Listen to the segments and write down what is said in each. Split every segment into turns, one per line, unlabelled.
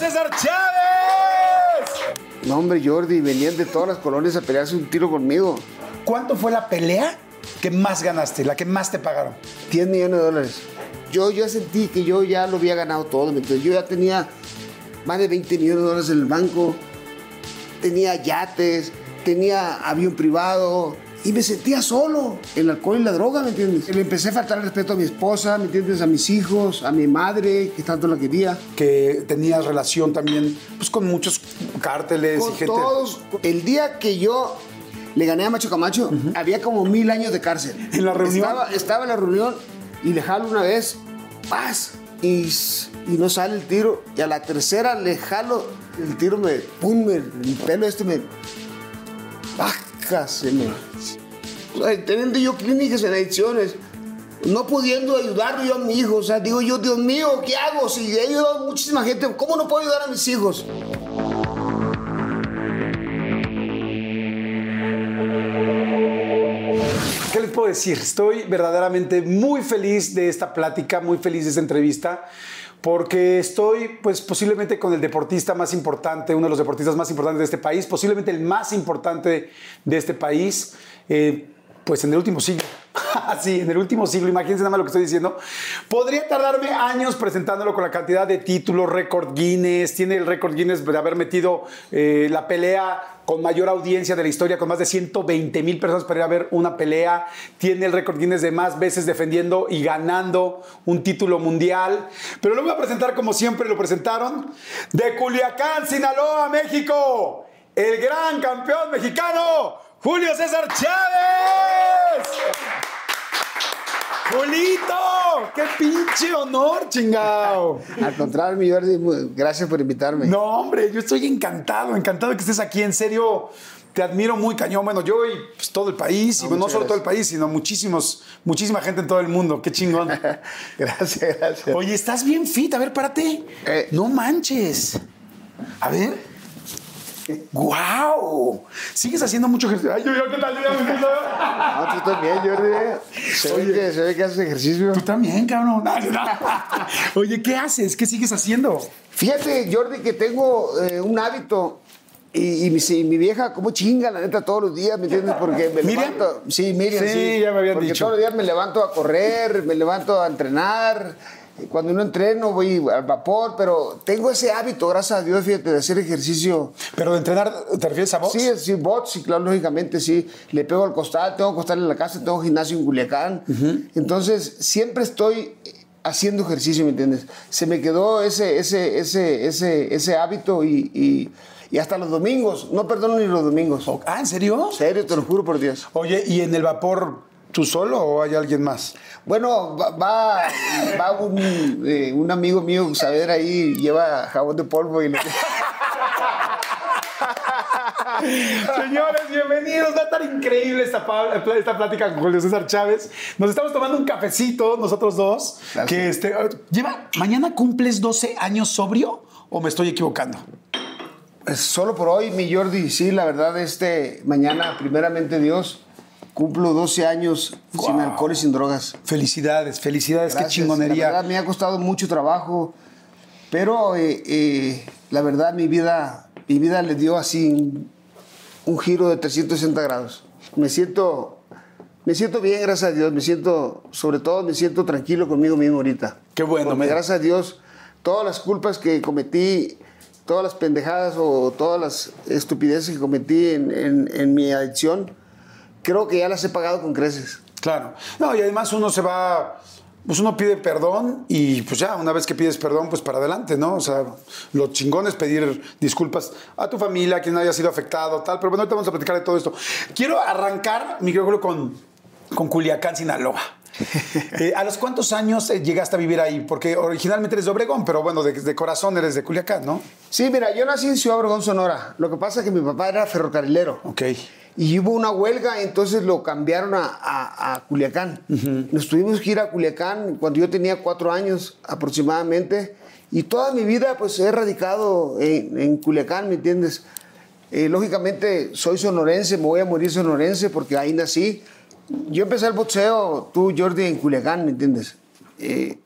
César Chávez!
No, hombre, Jordi, venían de todas las colonias a pelearse un tiro conmigo.
¿Cuánto fue la pelea que más ganaste, la que más te pagaron?
10 millones de dólares. Yo ya sentí que yo ya lo había ganado todo. Entonces, yo ya tenía más de 20 millones de dólares en el banco, tenía yates, tenía avión privado y me sentía solo. El alcohol y la droga, ¿me entiendes? Le empecé a faltar el respeto a mi esposa, ¿me entiendes? A mis hijos, a mi madre, que tanto la quería.
Que tenías relación también pues, con muchos cárteles
Con
y gente.
todos. El día que yo le gané a Macho Camacho, había como mil años de cárcel.
¿En la reunión?
Estaba, estaba en la reunión y le jalo una vez, paz, y, y no sale el tiro. Y a la tercera le jalo, el tiro me, pum, me- el pelo este me, baja, me... O sea, teniendo yo clínicas en adicciones, no pudiendo ayudar yo a mi hijo, o sea, digo yo, Dios mío, ¿qué hago? Si he ayudado a muchísima gente, ¿cómo no puedo ayudar a mis hijos?
¿Qué les puedo decir? Estoy verdaderamente muy feliz de esta plática, muy feliz de esta entrevista, porque estoy, pues, posiblemente con el deportista más importante, uno de los deportistas más importantes de este país, posiblemente el más importante de este país, eh, pues en el último siglo. sí, en el último siglo, imagínense nada más lo que estoy diciendo. Podría tardarme años presentándolo con la cantidad de títulos, récord Guinness, tiene el récord Guinness de haber metido eh, la pelea con mayor audiencia de la historia, con más de 120 mil personas para ir a ver una pelea. Tiene el récord Guinness de más veces defendiendo y ganando un título mundial. Pero lo voy a presentar como siempre lo presentaron. De Culiacán, Sinaloa, México. El gran campeón mexicano, Julio César Chávez. Julito, qué pinche honor, chingao.
Al contrario, mi Jordi, gracias por invitarme.
No, hombre, yo estoy encantado, encantado que estés aquí. En serio, te admiro muy cañón. Bueno, yo y pues, todo el país, y
No,
solo todo el país, sino muchísimos, muchísima gente en todo el mundo. Qué chingón.
gracias, gracias.
Oye, estás bien fit. A ver, párate.
Eh.
No manches. A ver. ¡Guau! ¿Sigues haciendo mucho ejercicio? Ay, yo, yo, ¿qué tal? Yo a-
No, tú también, Jordi. Se ve, que, se ve que haces ejercicio.
Tú también, cabrón. No, no, no. Oye, ¿qué haces? ¿Qué sigues haciendo?
Fíjate, Jordi, que tengo eh, un hábito. Y, y mi, mi vieja, como chinga, la neta, todos los días, ¿me entiendes? Porque me
¿Miriam?
levanto. Sí, Miriam,
Sí,
sí.
ya me habían
Porque
dicho.
todos los días me levanto a correr, me levanto a entrenar. Cuando no entreno, voy al vapor, pero tengo ese hábito, gracias a Dios, fíjate, de hacer ejercicio.
Pero de entrenar, ¿te refieres a vos?
Sí, sí, bots, sí, claro, lógicamente, sí. Le pego al costal, tengo costal en la casa, tengo gimnasio en Culiacán. Entonces, siempre estoy haciendo ejercicio, ¿me entiendes? Se me quedó ese, ese, ese, ese, ese hábito y, y, y hasta los domingos. No perdono ni los domingos.
Ah, ¿en serio?
En serio, te lo juro por Dios.
Oye, ¿y en el vapor tú solo o hay alguien más?
Bueno, va, va, va un, eh, un amigo mío, Saavedra, ahí, lleva jabón de polvo y le...
Señores, bienvenidos. Va a estar increíble esta, esta plática con Julio César Chávez. Nos estamos tomando un cafecito, nosotros dos.
Gracias.
Que este, lleva, ¿Mañana cumples 12 años sobrio o me estoy equivocando?
Pues solo por hoy, mi Jordi, sí, la verdad, este, mañana, primeramente Dios, cumplo 12 años sin
Guau.
alcohol y sin drogas.
Felicidades, felicidades,
Gracias.
qué chingonería.
La verdad, me ha costado mucho trabajo, pero eh, eh, la verdad, mi vida, mi vida le dio así un, un giro de 360 grados. Me siento, me siento bien, gracias a Dios, me siento, sobre todo, me siento tranquilo conmigo mismo ahorita.
Qué bueno,
Porque
me-
gracias a Dios, todas las culpas que cometí, todas las pendejadas o todas las estupideces que cometí en, en- en mi adicción, creo que ya las he pagado con creces.
Claro. No, y además uno se va. Pues uno pide perdón y pues ya, una vez que pides perdón, pues para adelante, ¿no? O sea, lo chingón es pedir disculpas a tu familia, a quien haya sido afectado, tal. Pero bueno, ahorita vamos a platicar de todo esto. Quiero arrancar, mi Julio, con, con Culiacán, Sinaloa. Eh, ¿A los cuántos años eh, llegaste a vivir ahí? Porque originalmente eres de Obregón, pero bueno, de, de corazón eres de Culiacán, ¿no?
Sí, mira, yo nací en Ciudad Obregón, Sonora. Lo que pasa es que mi papá era ferrocarrilero.
Ok.
Y hubo una huelga, entonces lo cambiaron a, a- a Culiacán. Nos tuvimos que ir a Culiacán cuando yo tenía cuatro años aproximadamente. Y toda mi vida pues he radicado en, en Culiacán, ¿me entiendes? Eh, lógicamente soy sonorense, me voy a morir sonorense porque ahí nací. Yo empecé el boxeo, tú Jordi, en Culiacán, ¿me entiendes? Eh,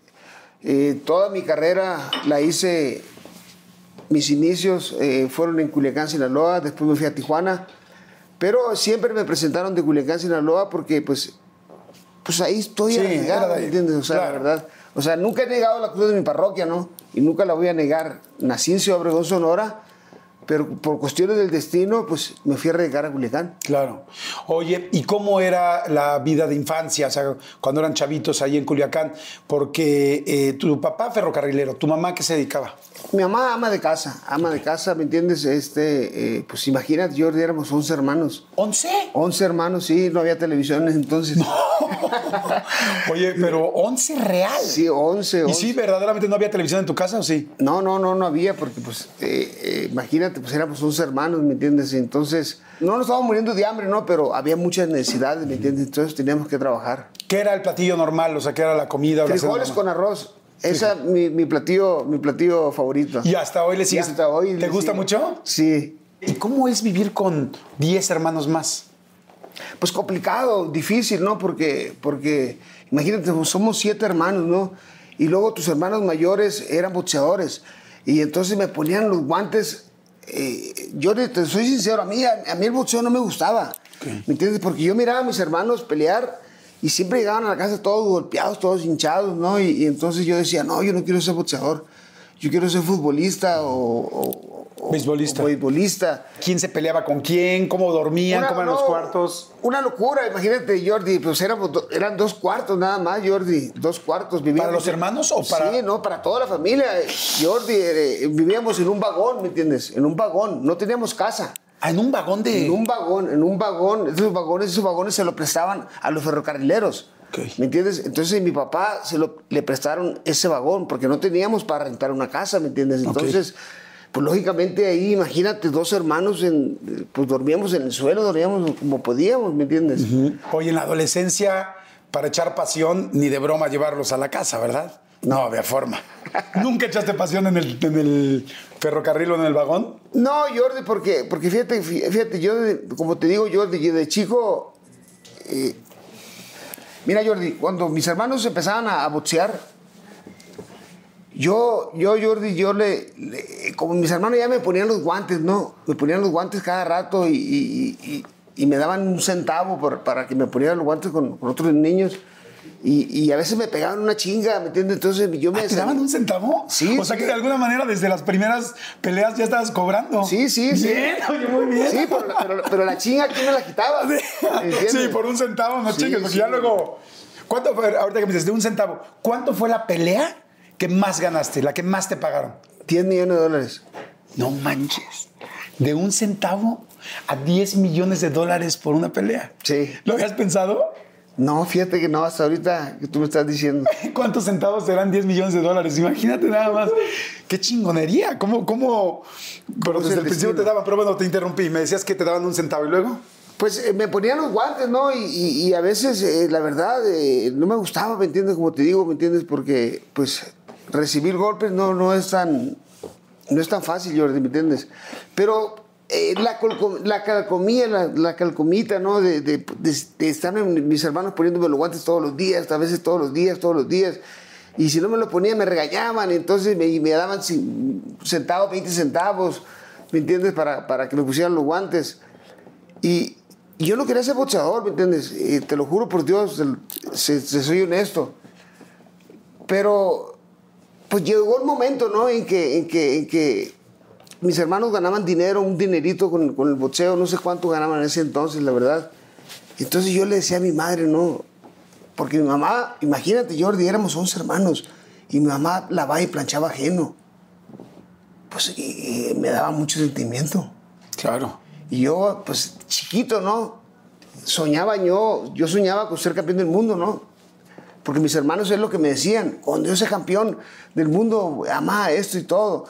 eh, toda mi carrera la hice mis inicios eh, fueron en Culiacán, Sinaloa, después me fui a Tijuana, pero siempre me presentaron de Culiacán, Sinaloa, porque pues, pues ahí estoy
Sí.
¿me entiendes? O sea,
Claro.
la verdad. O sea, nunca he negado la cruz de mi parroquia, ¿no? Y nunca la voy a negar. Nací en Ciudad Obregón, Sonora, pero por cuestiones del destino, pues me fui a radicar a Culiacán.
Claro. Oye, ¿y cómo era la vida de infancia? O sea, cuando eran chavitos ahí en Culiacán. Porque eh, tu papá ferrocarrilero, tu mamá, ¿qué se dedicaba?
Mi mamá ama de casa, ama de casa, ¿me entiendes? Este, eh, pues imagínate, Jordi, éramos 11 hermanos.
¿Once?
11 hermanos, sí, no había televisiones entonces.
Oye, pero once real.
Sí, 11,
¿Y
11.
sí, verdaderamente no había televisión en tu casa o sí?
No, no, no, no había, porque pues, eh, eh, imagínate, pues éramos 11 hermanos, ¿me entiendes? Entonces, no nos estábamos muriendo de hambre, ¿no? Pero había muchas necesidades, ¿me entiendes? Entonces teníamos que trabajar.
¿Qué era el platillo normal? O sea, ¿qué era la comida o la
Frijoles
normal?
con arroz. Esa es mi, mi platillo, mi platillo favorito.
Y hasta hoy le
Y
sigues.
hasta hoy
¿Te
le
gusta
sigo.
mucho?
Sí.
¿Y cómo es vivir con 10 hermanos más?
Pues complicado, difícil, ¿no? Porque, porque imagínate, pues, somos siete hermanos, ¿no? Y luego tus hermanos mayores eran boxeadores. Y entonces me ponían los guantes. Eh, yo te soy sincero, a mí, a, a mí el boxeo no me gustaba. ¿Me entiendes? Porque yo miraba a mis hermanos pelear y siempre llegaban a la casa todos golpeados, todos hinchados, ¿no? Y, y entonces yo decía, no, yo no quiero ser boxeador. Yo quiero ser futbolista o, o- o-
Beisbolista.
o beisbolista.
¿Quién se peleaba con quién? ¿Cómo dormían?
Una-
¿Cómo eran los cuartos?
Una locura, imagínate, Jordi, pues éramos eran dos cuartos nada más, Jordi, dos cuartos. Vivíamos
¿Para los hermanos o para-
Sí, no, para toda la familia. Jordi, eh, vivíamos en un vagón, ¿me entiendes? En un vagón, no teníamos casa.
Ah, en un vagón de.
En un vagón, en un vagón, esos vagones, esos vagones se lo prestaban a los ferrocarrileros.
Ok.
¿Me entiendes? Entonces mi papá se lo, le prestaron ese vagón porque no teníamos para rentar una casa, ¿me entiendes? Entonces, pues lógicamente ahí, imagínate, dos hermanos, en, pues dormíamos en el suelo, dormíamos como podíamos, ¿me entiendes?
Oye, en la adolescencia, para echar pasión, ni de broma llevarlos a la casa, ¿verdad? No, había forma. ¿Nunca echaste pasión en el, en el ferrocarril o en el vagón?
No, Jordi, porque, porque fíjate, fí- fíjate, yo, como te digo, Jordi, yo de chico. eh, mira, Jordi, cuando mis hermanos empezaban a, a boxear, yo, yo, Jordi, yo le, le- Como mis hermanos ya me ponían los guantes, ¿no? Me ponían los guantes cada rato y, y- y- y me daban un centavo por- para que me ponieran los guantes con, con otros niños. Y, y a veces me pegaban una chinga, ¿me entiendes? Entonces yo me.
Ah, ¿Te daban un centavo?
Sí,
O sea
sí.
que de alguna manera desde las primeras peleas ya estabas cobrando.
Sí, sí, sí.
Bien, oye, muy bien.
Sí, pero, pero- pero la chinga, ¿quién me la quitaba? ¿Entiendes?
Sí, por un centavo, no
Sí,
chingues, porque
sí.
ya luego. ¿Cuánto fue, ahorita que me dices, de un centavo, ¿cuánto fue la pelea que más ganaste, la que más te pagaron?
10 millones de dólares.
No manches. De un centavo a 10 millones de dólares por una pelea.
Sí.
¿Lo habías pensado?
No, fíjate que no, hasta ahorita que tú me estás diciendo.
¿Cuántos centavos serán 10 millones de dólares? Imagínate nada más. ¡Qué chingonería! ¿Cómo, cómo? Pero
es
desde
el
principio te daban, pero bueno, te interrumpí. Me decías que te daban un centavo y luego.
Pues eh, me ponían los guantes, ¿no? Y, y- y a veces, eh, la verdad, eh, no me gustaba, ¿me entiendes? Como te digo, ¿me entiendes? Porque, pues, recibir golpes no, no es tan no es tan fácil, Jordi, ¿me entiendes? Pero eh, la, calcomía, la, calcomita, ¿no? De, de, estar mis hermanos poniéndome los guantes todos los días, a veces todos los días, todos los días. Y si no me lo ponía, me regañaban, entonces me, daban centavos, 20 centavos, ¿me entiendes? Para, para que me pusieran los guantes. Y, yo no quería ser boxeador, ¿me entiendes? Eh, te lo juro por Dios, se- soy honesto. Pero, pues llegó el momento, ¿no? En que, en que, en que mis hermanos ganaban dinero, un dinerito con, con el boxeo, no sé cuánto ganaban en ese entonces, la verdad. Entonces yo le decía a mi madre, ¿no? Porque mi mamá, imagínate, Jordi, éramos 11 hermanos, y mi mamá lavaba y planchaba ajeno. Pues y- y me daba mucho sentimiento.
Claro.
Y yo, pues chiquito, ¿no? Soñaba yo, yo soñaba con ser campeón del mundo, ¿no? Porque mis hermanos es lo que me decían, cuando yo sea campeón del mundo, amá esto y todo.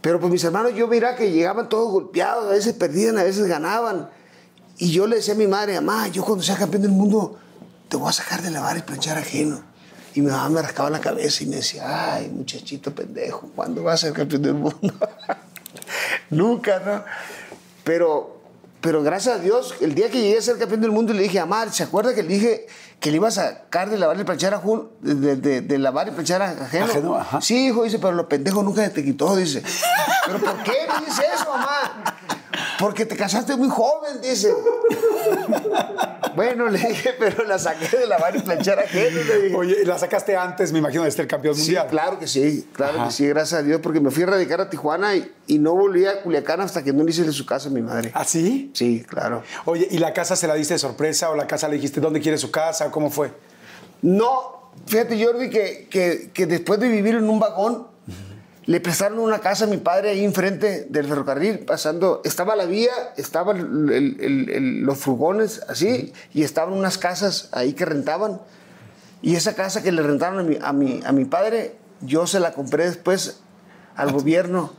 Pero pues mis hermanos, yo mira que llegaban todos golpeados, a veces perdían, a veces ganaban. Y yo le decía a mi madre, mamá, yo cuando sea campeón del mundo, te voy a sacar de lavar y planchar ajeno. Y mi mamá me rascaba la cabeza y me decía, ay, muchachito pendejo, ¿cuándo vas a ser campeón del mundo? Nunca, ¿no? Pero, pero gracias a Dios, el día que llegué a ser campeón del mundo, le dije Mar, ¿se acuerda que le dije que le iba a sacar de lavar y planchar a Jun, de, de- de lavar y planchar a ajeno?
Ajeno, ajá.
Sí, hijo, dice, pero los pendejos nunca se te quitó, dice. ¿Pero por qué me dice eso, mamá? Porque te casaste muy joven, dice. Bueno, le dije, pero la saqué de lavar y planchar ajeno, le dije.
Oye, la sacaste antes, me imagino, de ser campeón
Sí,
mundial.
claro que sí, claro
Ajá.
que sí, gracias a Dios, porque me fui a radicar a Tijuana y, y no volví a Culiacán hasta que no le hice de su casa a mi madre.
¿Ah, sí?
Sí, claro.
Oye, ¿y la casa se la diste de sorpresa o la casa le dijiste dónde quiere su casa? ¿Cómo fue?
No, fíjate, Jordi, que, que, que después de vivir en un vagón, le prestaron una casa a mi padre ahí enfrente del ferrocarril, pasando, estaba la vía, estaban el- el- el- los furgones así, y estaban unas casas ahí que rentaban. Y esa casa que le rentaron a mi, a mi, a mi padre, yo se la compré después al gobierno.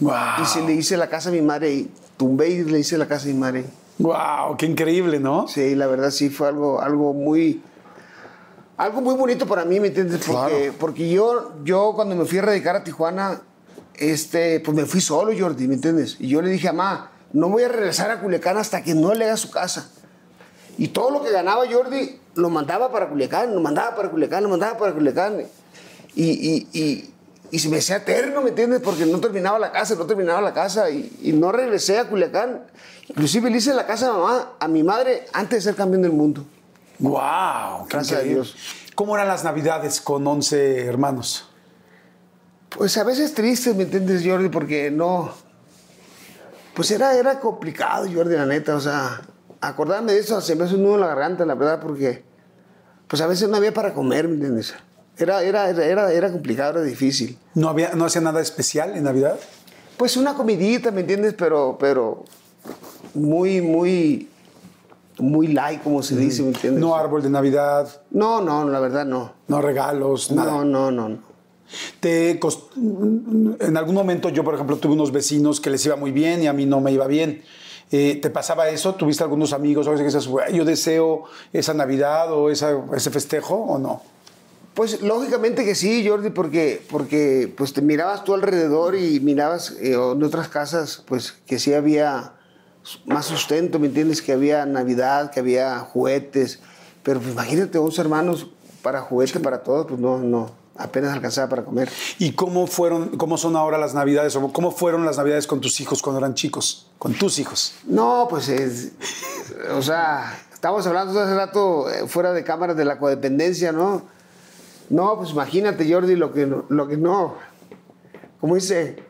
¡Wow!
Y se le hice la casa a mi madre y tumbé y le hice la casa a mi madre.
¡Wow! ¡Qué increíble, ¿no?
Sí, la verdad sí fue algo, algo muy. Algo muy bonito para mí, ¿me entiendes? Porque,
Claro.
porque yo, yo cuando me fui a radicar a Tijuana, este, pues me fui solo, Jordi, ¿me entiendes? Y yo le dije a mamá, no voy a regresar a Culiacán hasta que no le haga su casa. Y todo lo que ganaba Jordi lo mandaba para Culiacán, lo mandaba para Culiacán, lo mandaba para Culiacán. Y, y, y, y se me hacía eterno, ¿me entiendes? Porque no terminaba la casa, no terminaba la casa y, y no regresé a Culiacán. Inclusive le hice la casa a mamá, a mi madre, antes de ser campeón del mundo.
¡Wow! qué
Gracias a. Dios.
¿Cómo eran las navidades con 11 hermanos?
Pues a veces triste, ¿me entiendes, Jordi? Porque no... Pues era, era complicado, Jordi, la neta. O sea, acordarme de eso se me hace un nudo en la garganta, la verdad, porque... Pues a veces no había para comer, ¿me entiendes? Era, era, era, era, era complicado, era difícil.
¿No, había, ¿No hacía nada especial en Navidad?
Pues una comidita, ¿me entiendes? Pero, pero muy, muy, muy light, como se dice, ¿me entiendes?
No árbol de Navidad,
no, no, la verdad no.
no regalos, nada.
No, no, no, no.
Te cost- En algún momento yo, por ejemplo, tuve unos vecinos que les iba muy bien y a mí no me iba bien. Eh, ¿Te pasaba eso? ¿Tuviste algunos amigos o algo así que dices, "Güey, yo deseo esa Navidad o esa- ese festejo o no?
Pues lógicamente que sí, Jordi, porque, porque pues te mirabas tú alrededor y mirabas eh, en otras casas, pues que sí había más sustento, ¿me entiendes? Que había Navidad, que había juguetes, pero pues imagínate 11 hermanos para juguete para todos, pues no, no, apenas alcanzaba para comer.
¿Y cómo fueron, cómo son ahora las Navidades o cómo fueron las Navidades con tus hijos cuando eran chicos? Con tus hijos.
No, pues es, o sea, estábamos hablando hace rato eh, fuera de cámaras de la codependencia, ¿no? No, pues imagínate, Jordi, lo que no, lo que no, como dice,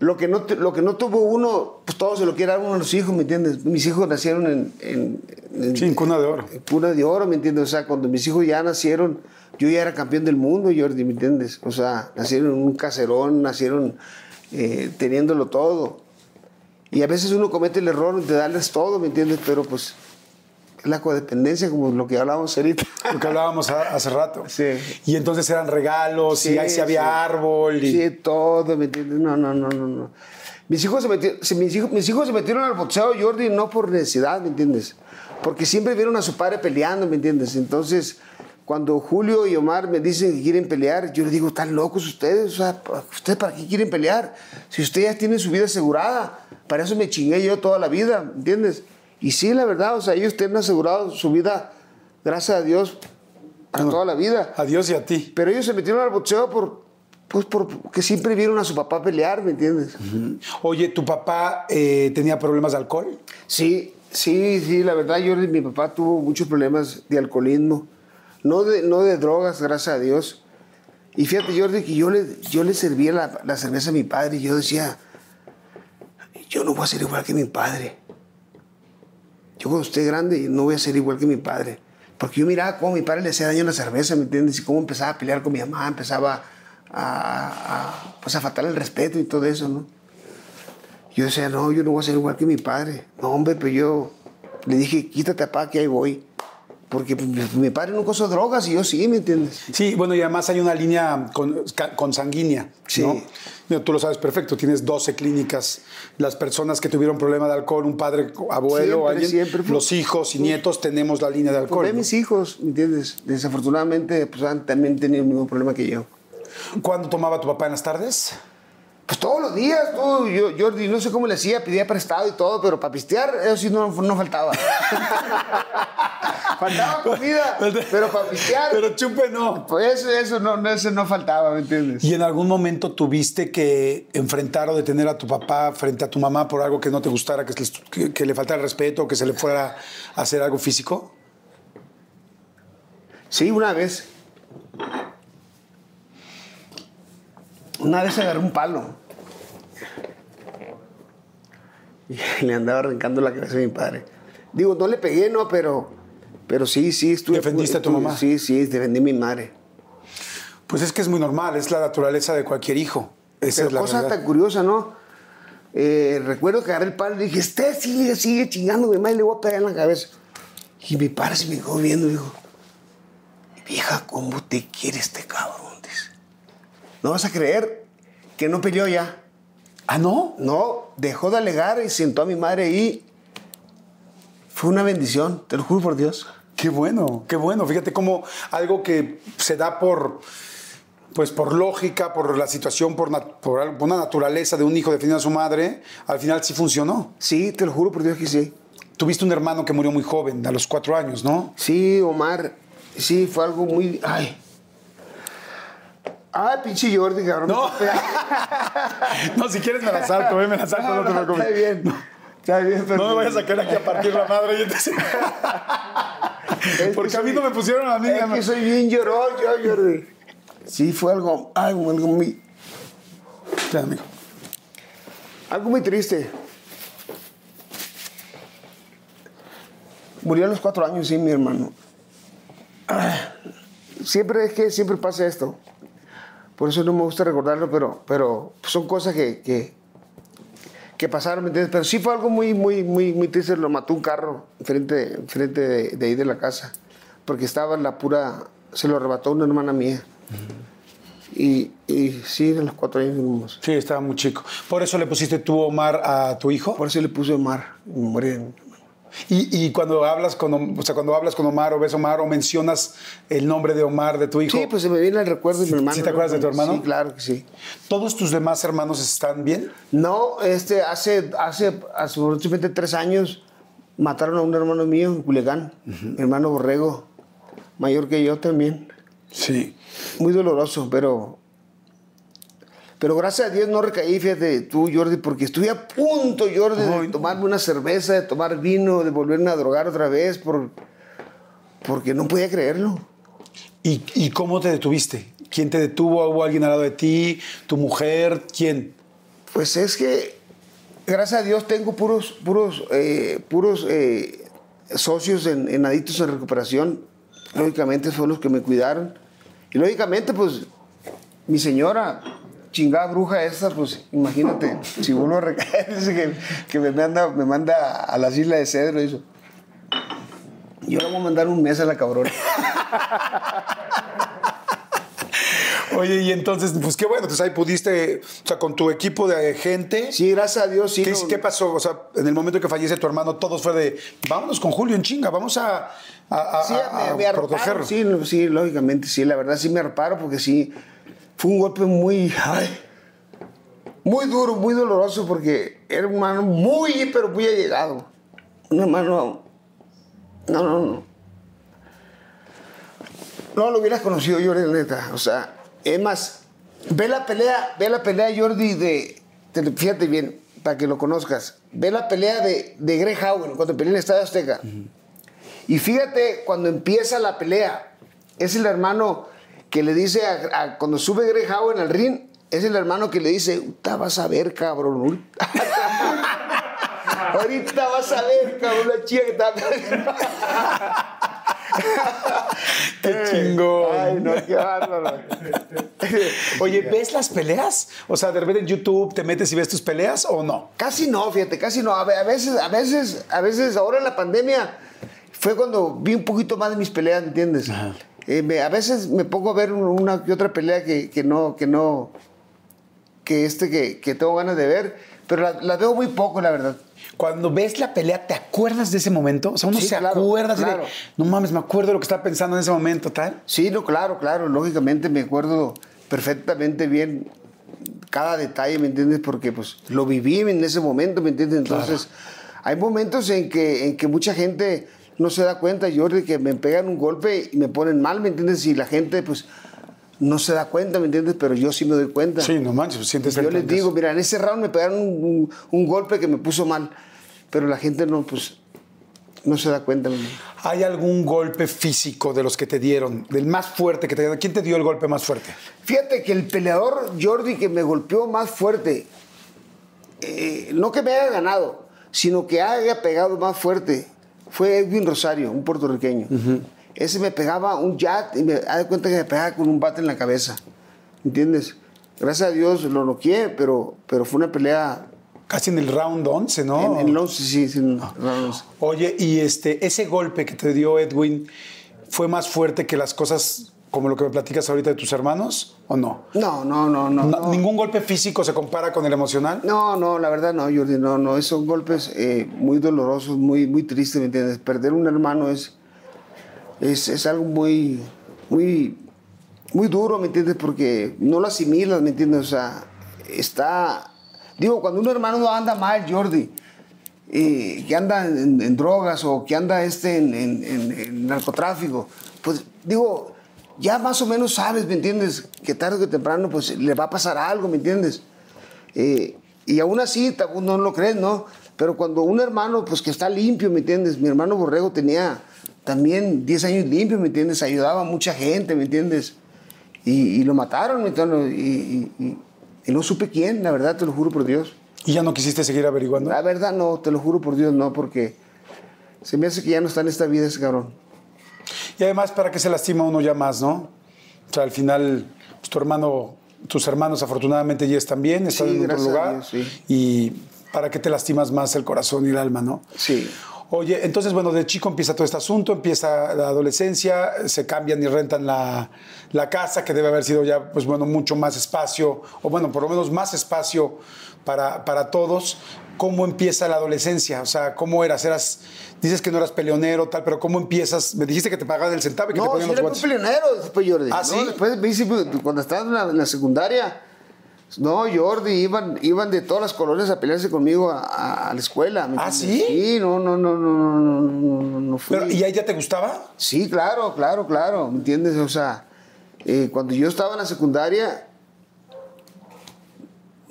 lo que no, lo que no tuvo uno, pues todo se lo quiere dar uno a los hijos, ¿me entiendes? Mis hijos nacieron en, en, en-
Sí, en cuna de oro.
en cuna de oro, ¿me entiendes? O sea, cuando mis hijos ya nacieron, yo ya era campeón del mundo, Jordi, ¿me entiendes? O sea, nacieron en un caserón, nacieron eh, teniéndolo todo. Y a veces uno comete el error de darles todo, ¿me entiendes? Pero pues es la codependencia, como lo que hablábamos ahorita.
Lo que hablábamos hace rato.
Sí.
Y entonces eran regalos y ahí sí había
sí.
árbol. Y...
Sí, todo, ¿me entiendes? No, no, no, no, no. Mis hijos, se metieron, mis, hijos, mis hijos se metieron al boxeo, Jordi, no por necesidad, ¿me entiendes? Porque siempre vieron a su padre peleando, ¿me entiendes? Entonces, cuando Julio y Omar me dicen que quieren pelear, yo les digo, están locos ustedes, o sea, ¿ustedes para qué quieren pelear? Si ustedes ya tienen su vida asegurada, para eso me chingué yo toda la vida, ¿me entiendes? Y sí, la verdad, o sea, ellos tienen asegurado su vida, gracias a Dios, para toda la vida.
A Dios y a ti.
Pero ellos se metieron al boxeo por, pues porque siempre vieron a su papá pelear, ¿me entiendes?
Oye, ¿tu papá eh, tenía problemas de alcohol?
Sí, sí, sí, la verdad, yo, mi papá tuvo muchos problemas de alcoholismo, no de, no de drogas, gracias a Dios. Y fíjate, Jordi, que yo le, yo le servía la, la cerveza a mi padre y yo decía, yo no voy a ser igual que mi padre. Yo cuando esté grande no voy a ser igual que mi padre. Porque yo miraba cómo mi padre le hacía daño a la cerveza, ¿me entiendes? Y cómo empezaba a pelear con mi mamá, empezaba a, a, pues a faltar el respeto y todo eso, ¿no? Yo decía, no, yo no voy a ser igual que mi padre. No, hombre, pero yo le dije, quítate, papá, que ahí voy. Porque mi, padre nunca usó drogas y yo sí, ¿me entiendes?
Sí, bueno, y además hay una línea con, consanguínea,
Sí.
¿no? Mira, Tú lo sabes perfecto, tienes 12 clínicas. Las personas que tuvieron problema de alcohol, un padre, abuelo,
Siempre,
alguien,
siempre.
los hijos y nietos tenemos la línea de
Pues
alcohol. ¿no?
mis hijos, ¿me entiendes? Desafortunadamente, pues han también tenido el mismo problema que yo.
¿Cuándo tomaba tu papá en las tardes?
Pues todos los días, tú, yo, Jordi, no sé cómo le hacía, pedía prestado y todo, pero para pistear, eso sí no, no faltaba. faltaba comida, pero para pistear.
Pero chupe no.
Pues eso, eso, no, eso no faltaba, ¿me entiendes?
¿Y en algún momento tuviste que enfrentar o detener a tu papá frente a tu mamá por algo que no te gustara, que, que, que le faltara respeto o que se le fuera a hacer algo físico?
Sí, una vez. Una vez agarré un palo y le andaba arrancando la cabeza a mi padre. Digo, no le pegué, no, pero, pero sí, sí. Estuve,
¿Defendiste a tu mamá?
Sí, sí, defendí a mi madre.
Pues es que es muy normal, es la naturaleza de cualquier hijo. Esa
pero
es la
cosa tan curiosa, ¿no? Eh, recuerdo que agarré el palo y dije, este sigue, sigue chingando, mi madre le voy a pegar en la cabeza. Y mi padre se me quedó viendo y dijo, vieja, ¿cómo te quiere este cabrón? No vas a creer que no peleó ya.
¿Ah, no?
No, dejó de alegar y sentó a mi madre ahí. Fue una bendición, te lo juro por Dios.
Qué bueno, qué bueno. Fíjate cómo algo que se da por, pues por lógica, por la situación, por, por una naturaleza de un hijo defendiendo a su madre, al final sí funcionó.
Sí, te lo juro por Dios que sí.
Tuviste un hermano que murió muy joven, a los cuatro años, ¿no?
Sí, Omar, sí, fue algo muy... Ay. Ay, pinche Jordi, cabrón.
No. No, si quieres me la salto, eh, me la salto, no, te preocupes.
Está bien. Está bien, pero...
No me vayas a sacar aquí a partir la madre. y entonces-
que
Porque a mí no me pusieron a mí.
Es que soy bien llorón, yo, Jordi. Sí, fue algo, algo, algo muy...
Espera, amigo.
Algo muy triste. Murió a los cuatro años, sí, mi hermano. Ah, Siempre es que siempre pasa esto. Por eso no me gusta recordarlo, pero, pero son cosas que, que, que pasaron, ¿me entiendes? Pero sí fue algo muy, muy, muy, muy triste. Lo mató un carro enfrente, enfrente de, de ahí de la casa. Porque estaba en la pura... Se lo arrebató una hermana mía. Y, y sí, a los cuatro años murmos.
Sí, estaba muy chico. Por eso le pusiste tú, Omar, a tu hijo.
Por eso le puse Omar. en
Y, y cuando hablas con, o sea, cuando hablas con Omar o ves a Omar o mencionas el nombre de Omar de tu hijo,
Sí, pues se me viene el recuerdo de mi hermano.
¿Sí te acuerdas de tu hermano?
Sí, claro que sí.
¿todos tus demás hermanos están bien?
No, este, hace, hace aproximadamente tres años mataron a un hermano mío en Culiacán, mi hermano Borrego, mayor que yo también.
Sí.
Muy doloroso, pero. Pero gracias a Dios no recaí, fíjate tú, Jordi, porque estuve a punto, Jordi, de tomarme una cerveza, de tomar vino, de volverme a drogar otra vez, por, porque no podía creerlo.
¿Y, y cómo te detuviste? ¿Quién te detuvo? ¿Hubo alguien al lado de ti? ¿Tu mujer? ¿Quién?
Pues es que, gracias a Dios, tengo puros, puros, eh, puros eh, socios en, en Adictos en Recuperación. Lógicamente fueron los que me cuidaron. Y lógicamente, pues, mi señora, chingada bruja esta, pues, imagínate, si vuelvo a recaer, dice que, que me, manda, me manda a las Islas de Cedro eso. Yo le voy a mandar un mes a la cabrona.
Oye, y entonces, pues qué bueno, entonces ahí pudiste, o sea, con tu equipo de gente.
Sí, gracias a Dios, sí.
¿Qué,
no-
qué pasó? O sea, en el momento que fallece tu hermano, todos fue de, vámonos con Julio en chinga, vamos a, a, a-
Sí,
a- a
me, me arroparon,
protegerlo.
sí, sí, lógicamente, sí, la verdad sí me arroparon porque sí, fue un golpe muy, ay, muy duro, muy doloroso porque era un hermano muy, pero muy allegado. Un hermano, no, no, no. No lo hubieras conocido, Jordi, la neta. O sea, es más, ve la pelea, ve la pelea, Jordi, de, te- fíjate bien, para que lo conozcas. Ve la pelea de, de Greg Howen cuando peleó en el Estadio Azteca. Y fíjate, cuando empieza la pelea, es el hermano que le dice, a- a- cuando sube Greg Howen al ring, es el hermano que le dice, vas a ver, cabrón. ahorita vas a ver, cabrón, la chica que está...
¡Qué chingón!
Ay, no, qué bárbaro.
Oye, ¿ves las peleas? O sea, de repente en YouTube te metes y ves tus peleas o no?
Casi no, fíjate, casi no. A veces, a veces, a veces, ahora en la pandemia fue cuando vi un poquito más de mis peleas, ¿entiendes? Eh, me- a veces me pongo a ver una que otra pelea que, que no, que no, que este, que, que tengo ganas de ver, pero la- veo muy poco, la verdad.
Cuando ves la pelea, ¿te acuerdas de ese momento? O sea, uno
Sí,
se
claro,
acuerda de, no mames, me acuerdo de lo que estaba pensando en ese momento, tal.
Sí, no, claro, claro, lógicamente me acuerdo perfectamente bien cada detalle, ¿me entiendes? Porque pues lo viví en ese momento, ¿me entiendes? Entonces, hay momentos en que, en que mucha gente no se da cuenta, Jordi, que me pegan un golpe y me ponen mal, ¿me entiendes? Y la gente, pues, no se da cuenta, ¿me entiendes? Pero yo sí me doy cuenta.
Sí, no manches, sientes
Yo les digo, mira, en ese round me pegaron un, un- un golpe que me puso mal, pero la gente no, pues, no se da cuenta.
¿Hay algún golpe físico de los que te dieron, del más fuerte que te dieron? ¿Quién te dio el golpe más fuerte?
Fíjate que el peleador Jordi que me golpeó más fuerte, eh, no que me haya ganado, sino que haya pegado más fuerte, fue Edwin Rosario, un puertorriqueño. Ese me pegaba un jab y me da cuenta que me pegaba con un bate en la cabeza. ¿Entiendes? Gracias a Dios lo noqueé, pero, pero fue una pelea
Casi en el round 11, ¿no?
en, en 11, sí, sí, en round 11.
Oye, y este, ese golpe que te dio Edwin fue más fuerte que las cosas como lo que me platicas ahorita de tus hermanos, ¿o no?
No, no, no, no.
¿Ningún golpe físico se compara con el emocional?
No, no, la verdad no, Jordi, no, no, esos golpes eh, muy dolorosos, muy, muy tristes, ¿me entiendes? Perder un hermano es, es, es algo muy, muy, muy duro, ¿me entiendes? Porque no lo asimilas, ¿me entiendes? O sea, está, digo, cuando un hermano no anda mal, Jordi, eh, que anda en, en drogas o que anda este en- en narcotráfico, pues digo, ya más o menos sabes, ¿me entiendes? Que tarde o temprano pues le va a pasar algo, ¿me entiendes? Eh, y aún así, ta- no lo crees, ¿no? Pero cuando un hermano, pues que está limpio, ¿me entiendes? Mi hermano Borrego tenía también 10 años limpio, ¿me entiendes? Ayudaba a mucha gente, ¿me entiendes? Y, y lo mataron, ¿me entiendes? Y, y- y- y no supe quién, la verdad, te lo juro por Dios.
¿Y ya no quisiste seguir averiguando?
La verdad no, te lo juro por Dios, no, porque se me hace que ya no está en esta vida ese cabrón.
Y además, ¿para qué se lastima uno ya más, no? O sea, al final, pues, tu hermano, tus hermanos afortunadamente ya están bien, están
Sí,
en otro lugar.
Dios, sí.
Y ¿para qué te lastimas más el corazón y el alma, no?
Sí.
Oye, entonces, bueno, de chico empieza todo este asunto, empieza la adolescencia, se cambian y rentan la, la casa, que debe haber sido ya, pues bueno, mucho más espacio, o bueno, por lo menos más espacio para, para todos. ¿Cómo empieza la adolescencia? O sea, ¿cómo eras? eras? Dices que no eras peleonero, tal, pero ¿cómo empiezas? Me dijiste que te pagaban el centavo y que te
No,
ponían
sí
los
era muy
guantes.
peleonero después Jordi.
¿Ah,
¿no?
sí?
Después, dice, cuando estaba en la, en la secundaria, no, Jordi, iban, iban de todas las colonias a pelearse conmigo a, la escuela.
¿Ah, sí?
Sí, no, no, no, no, no, no, no
¿Y ahí ya te gustaba?
Sí, claro, claro, claro, ¿me entiendes? O sea, eh, cuando yo estaba en la secundaria,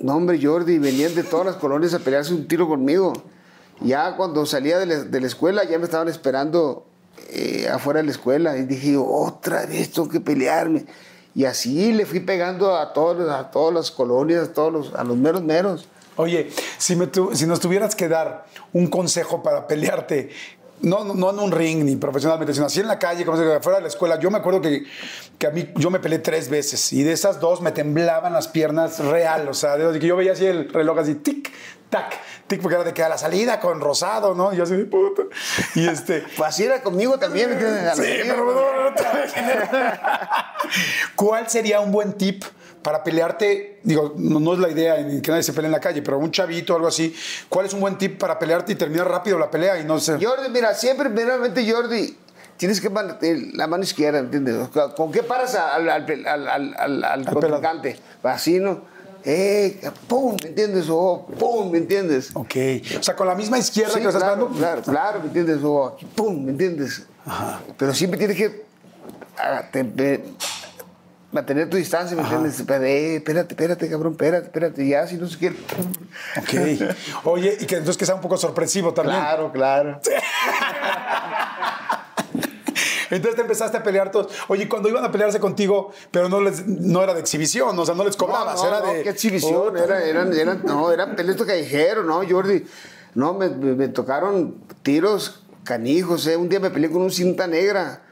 no, hombre, Jordi, venían de todas las colonias a pelearse un tiro conmigo. Ya cuando salía de la, de la escuela, ya me estaban esperando eh, afuera de la escuela. Y dije, otra vez tengo que pelearme. Y así le fui pegando a, todos, a todas las colonias, a, todos los, a los meros meros.
Oye, si, me tu- si nos tuvieras que dar un consejo para pelearte, no, no, en un ring ni profesionalmente, sino así en la calle, como se fuera de la escuela, yo me acuerdo que, que a mí yo me peleé tres veces y de esas dos me temblaban las piernas real, o sea, de que yo veía así el reloj así, tic, tac, tic, porque era de que a la salida con rosado, ¿no? Y yo así de puta. Y este...
Pues así era conmigo también,
Sí, pero no, no ¿Cuál sería un buen tip para pelearte? Digo, no, no es la idea ni que nadie se pelee en la calle, pero un chavito o algo así. ¿Cuál es un buen tip para pelearte y terminar rápido la pelea y no sé?
Jordi, mira, siempre, primeramente, Jordi, tienes que mantener la mano izquierda, ¿entiendes? ¿Con- ¿Con qué paras al, al, al, al, al, al contrincante? Así, ¿no? Eh, pum, ¿me entiendes? O pum, ¿me entiendes?
Ok. O sea, con la misma izquierda
Sí,
que estás
claro,
dando.
claro, claro, ¿me entiendes? O pum, ¿me entiendes? Pero siempre tienes que ah, te- te- mantener tu distancia, ¿me entiendes? Eh, espérate, espérate, cabrón, espérate, espérate, ya, si no se quiere.
Ok. Oye, y que entonces que sea un poco sorpresivo también.
Claro, claro.
Entonces te empezaste a pelear todos. Oye, cuando iban a pelearse contigo, pero no les, no era de exhibición, o sea, no les cobrabas,
No, no,
era
no,
de.
qué exhibición,
Oh,
era, eran, eran, no, eran peleas callejeros, ¿no, Jordi? No, me, me- me tocaron tiros canijos, ¿eh? Un día me peleé con un cinta negra.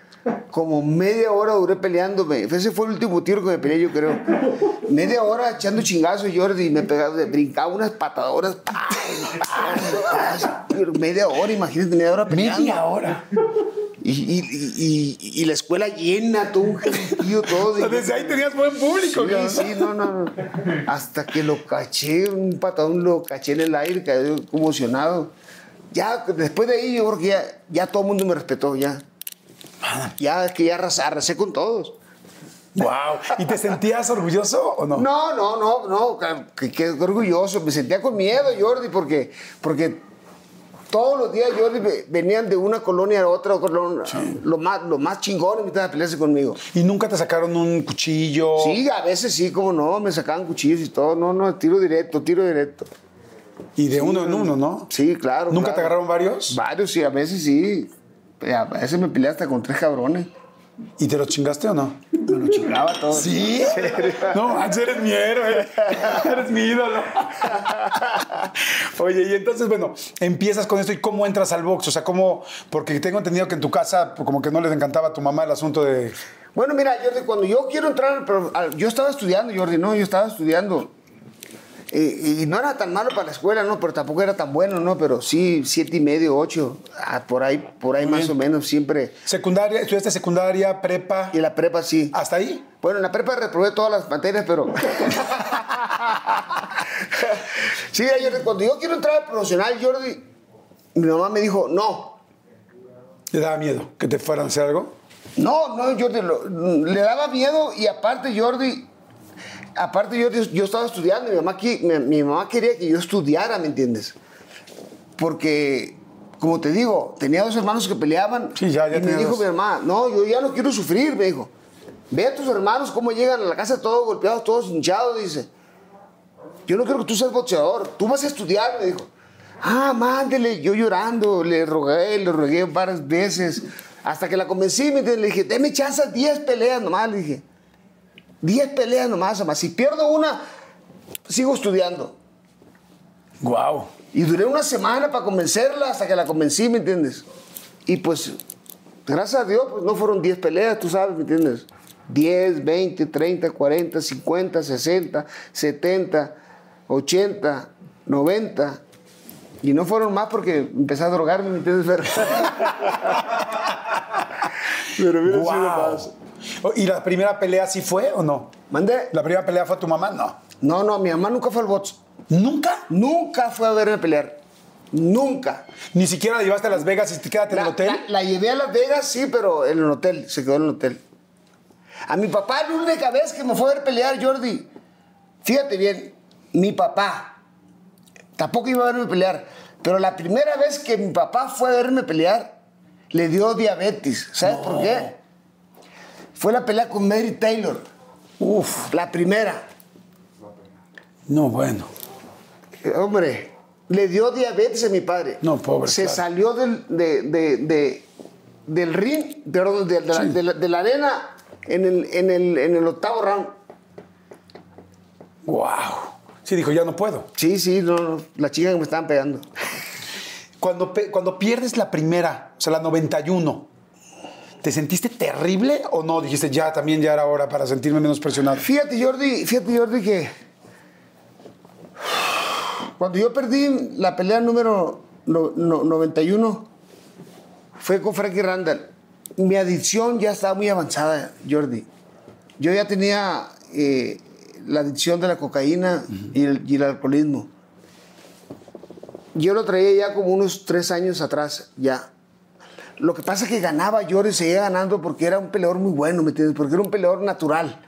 Como media hora duré peleándome. Ese fue el último tiro que me peleé, yo creo. Media hora echando chingazos, Jordi, me pegaba, brincaba unas patadoras. ¡pam! ¡pam! ¡pam! Pero media hora, imagínate, media hora peleando.
Media hora.
Y, y, y, la escuela llena, todo un gentío, todo.
Desde ahí tenías buen público,
Sí,
cabrón.
sí, no, no, no. Hasta que lo caché, un patadón lo caché en el aire, quedé conmocionado. Ya, después de ahí, yo creo que ya, ya todo el mundo me respetó, ya. Ya, es que ya arrasé, arrasé con todos.
Wow. ¿Y te sentías orgulloso o no?
No, no, no, no, que, que orgulloso. Me sentía con miedo, Jordi, porque, porque todos los días ve- venían de una colonia a otra, colonia, lo más, lo más chingón, invitaban a pelearse conmigo.
¿Y nunca te sacaron un cuchillo?
Sí, a veces sí, como no, me sacaban cuchillos y todo. No, no, tiro directo, tiro directo.
Y de uno en uno, ¿no?
Sí, claro.
¿Nunca te agarraron varios?
Varios, sí, a veces sí. A veces me peleé hasta con tres cabrones.
¿Y te los chingaste o no?
Me lo chingaba todo.
¿Sí? No, Max, eres mi héroe. Eres mi ídolo. Oye, y entonces, bueno, empiezas con esto y cómo entras al box. O sea, cómo. Porque tengo entendido que en tu casa, pues, como que no les encantaba a tu mamá el asunto de.
Bueno, mira, Jordi, cuando yo quiero entrar, al- yo estaba estudiando, Jordi, no, yo estaba estudiando. Y, y no era tan malo para la escuela, ¿no? Pero tampoco era tan bueno, ¿no? Pero sí, siete y medio, ocho, ah, por ahí, por ahí más o menos, siempre.
Secundaria, estudiaste secundaria, prepa.
Y la prepa sí.
¿Hasta ahí?
Bueno, en la prepa reprobé todas las materias, pero. sí, Jordi, cuando yo quiero entrar al profesional, Jordi, mi mamá me dijo, no.
¿Le daba miedo que te fueran a hacer algo?
No, no, Jordi, lo- le daba miedo y aparte, Jordi, aparte yo, yo estaba estudiando, mi mamá, mi, mi mamá quería que yo estudiara, ¿me entiendes? Porque, como te digo, tenía dos hermanos que peleaban
Sí, ya- ya
y me dijo
dos.
mi mamá, no, yo ya no quiero sufrir, me dijo. Ve a tus hermanos cómo llegan a la casa todos golpeados, todos hinchados, dice. Yo no quiero que tú seas boxeador, tú vas a estudiar, me dijo. Ah, mándele, yo llorando, le rogué, le rogué varias veces, hasta que la convencí, ¿me? Le dije, deme chance 10 peleas nomás, le dije. 10 peleas nomás, nomás. Si pierdo una, sigo estudiando.
Wow.
Y duré una semana para convencerla hasta que la convencí, ¿me entiendes? Y pues, gracias a Dios, pues no fueron 10 peleas, tú sabes, ¿me entiendes? 10, 20, 30, 40, 50, 60, 70, 80, 90. Y no fueron más porque empecé a drogarme, ¿me entiendes? Pero, Pero mira,
Wow.
pasa.
¿Y la primera pelea sí fue o no?
¿Mandé?
¿La primera pelea fue tu mamá? No.
No, no, mi mamá nunca fue al box.
¿Nunca?
Nunca fue a verme pelear. Nunca.
Ni siquiera la llevaste a Las Vegas y te quedaste en el hotel.
la- la llevé a Las Vegas, sí, pero en el hotel, se quedó en el hotel. A mi papá, la única vez que me fue a ver pelear, Jordi, fíjate bien, mi papá, tampoco iba a verme pelear, pero la primera vez que mi papá fue a verme pelear, le dio diabetes. ¿Sabes por qué? Fue la pelea con Mary Taylor,
Uf.
la primera.
No, bueno.
Eh, Hombre, le dio diabetes a mi padre.
No, pobre,
Se
claro.
salió del, de, de- de- del ring, perdón, de, la,
Sí.
de la- de la arena en el, en, el, en el octavo round.
Wow. Sí, dijo, ya no puedo.
Sí, sí, no, no, la chica que me estaban pegando.
Cuando, cuando pierdes la primera, o sea, la 91, ¿te sentiste terrible o no? Dijiste, ya, también ya era hora para sentirme menos presionado.
Fíjate, Jordi, fíjate, Jordi, que cuando yo perdí la pelea número no- no- 91, fue con Frankie Randall. Mi adicción ya estaba muy avanzada, Jordi. Yo ya tenía eh, la adicción de la cocaína y, el, y el alcoholismo. Yo lo traía ya como unos tres años atrás, ya. Lo que pasa es que ganaba Jordi, seguía ganando porque era un peleador muy bueno, ¿me entiendes? Porque era un peleador natural,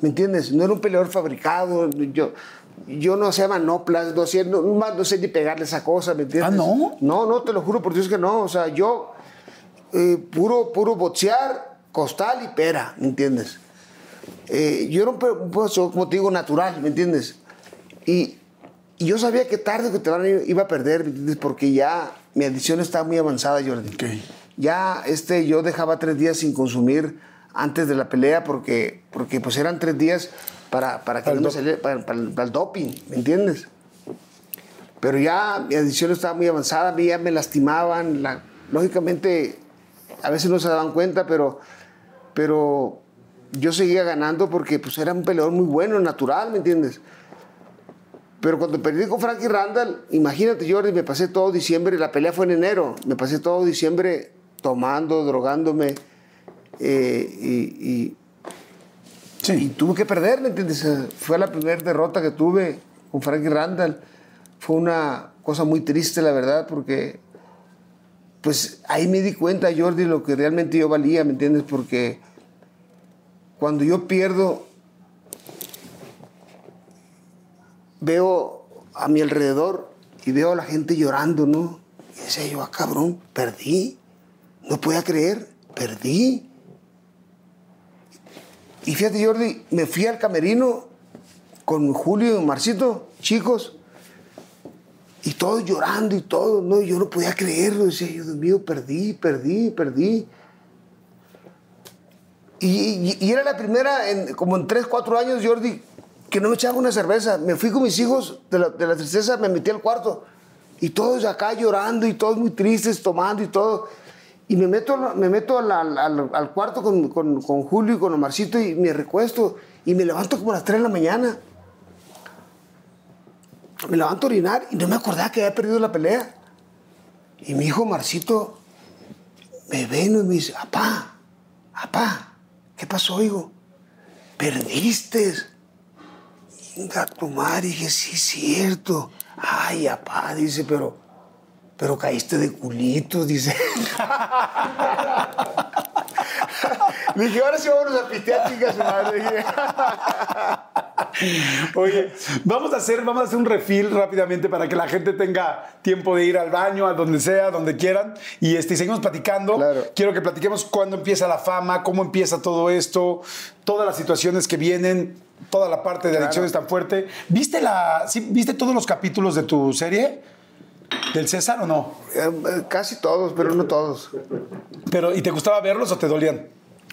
¿me entiendes? No era un peleador fabricado. Yo, yo no hacía manoplas, no, hacía- no, no sé ni pegarle esa cosa, ¿me entiendes?
Ah, ¿no?
No, no, te lo juro por Dios que no. O sea, yo, eh, puro, puro boxear, costal y pera, ¿me entiendes? Eh, yo era un, boxeador, como te digo, natural, ¿me entiendes? Y, y yo sabía que tarde o que temprano iba a perder, ¿me entiendes? Porque ya mi adicción estaba muy avanzada, Jordi.
Ok.
Ya este, yo dejaba tres días sin consumir antes de la pelea porque, porque pues eran tres días para, para que
Para
no saliera, para, para para el doping, ¿me entiendes? Pero ya mi adicción estaba muy avanzada, a mí ya me lastimaban, la- lógicamente a veces no se daban cuenta, pero, pero yo seguía ganando porque pues era un peleador muy bueno, natural, ¿me entiendes? Pero cuando perdí con Frankie Randall, imagínate, Jordi, me pasé todo diciembre, la pelea fue en enero, me pasé todo diciembre tomando, drogándome, eh, y, y- tuve que perder, ¿me entiendes? Fue la primera derrota que tuve con Frankie Randall. Fue una cosa muy triste, la verdad, porque pues ahí me di cuenta, Jordi, lo que realmente yo valía, ¿me entiendes? Porque cuando yo pierdo, veo a mi alrededor y veo a la gente llorando, ¿no? Y decía yo, ah, cabrón, perdí. No podía creer, perdí. Y fíjate, Jordi, me fui al camerino con Julio y Marcito, chicos, y todos llorando y todo, no, yo no podía creerlo, decía Dios mío, perdí, perdí, perdí. Y, y- y era la primera, en, como en 3, 4 años, Jordi, que no me echaba una cerveza. Me fui con mis hijos de la, de la tristeza, me metí al cuarto. Y todos acá llorando y todos muy tristes, tomando y todo. Y me meto, me meto al, al- cuarto con, con- con Julio y con Omarcito y me recuesto. Y me levanto como a las 3 de la mañana. Me levanto a orinar y no me acordaba que había perdido la pelea. Y mi hijo Marcito me ve y me dice, apá, apá, ¿qué pasó, hijo? Perdiste. Venga, tu madre, dije, sí, cierto. Ay, apá, dice, pero, pero caíste de culito, dice. Dije, ahora sí vamos a pistear, chicas, madre.
Oye, vamos a hacer, vamos a hacer un refill rápidamente para que la gente tenga tiempo de ir al baño, a donde sea, donde quieran. Y este, seguimos platicando.
Claro.
Quiero que platiquemos cuándo empieza la fama, cómo empieza todo esto, todas las situaciones que vienen, toda la parte de adicciones tan fuerte. ¿Viste, la, sí, ¿Viste todos los capítulos de tu serie? ¿Del César o no?
eh, eh, Casi todos, pero no todos.
Pero, ¿Y te gustaba verlos o te dolían?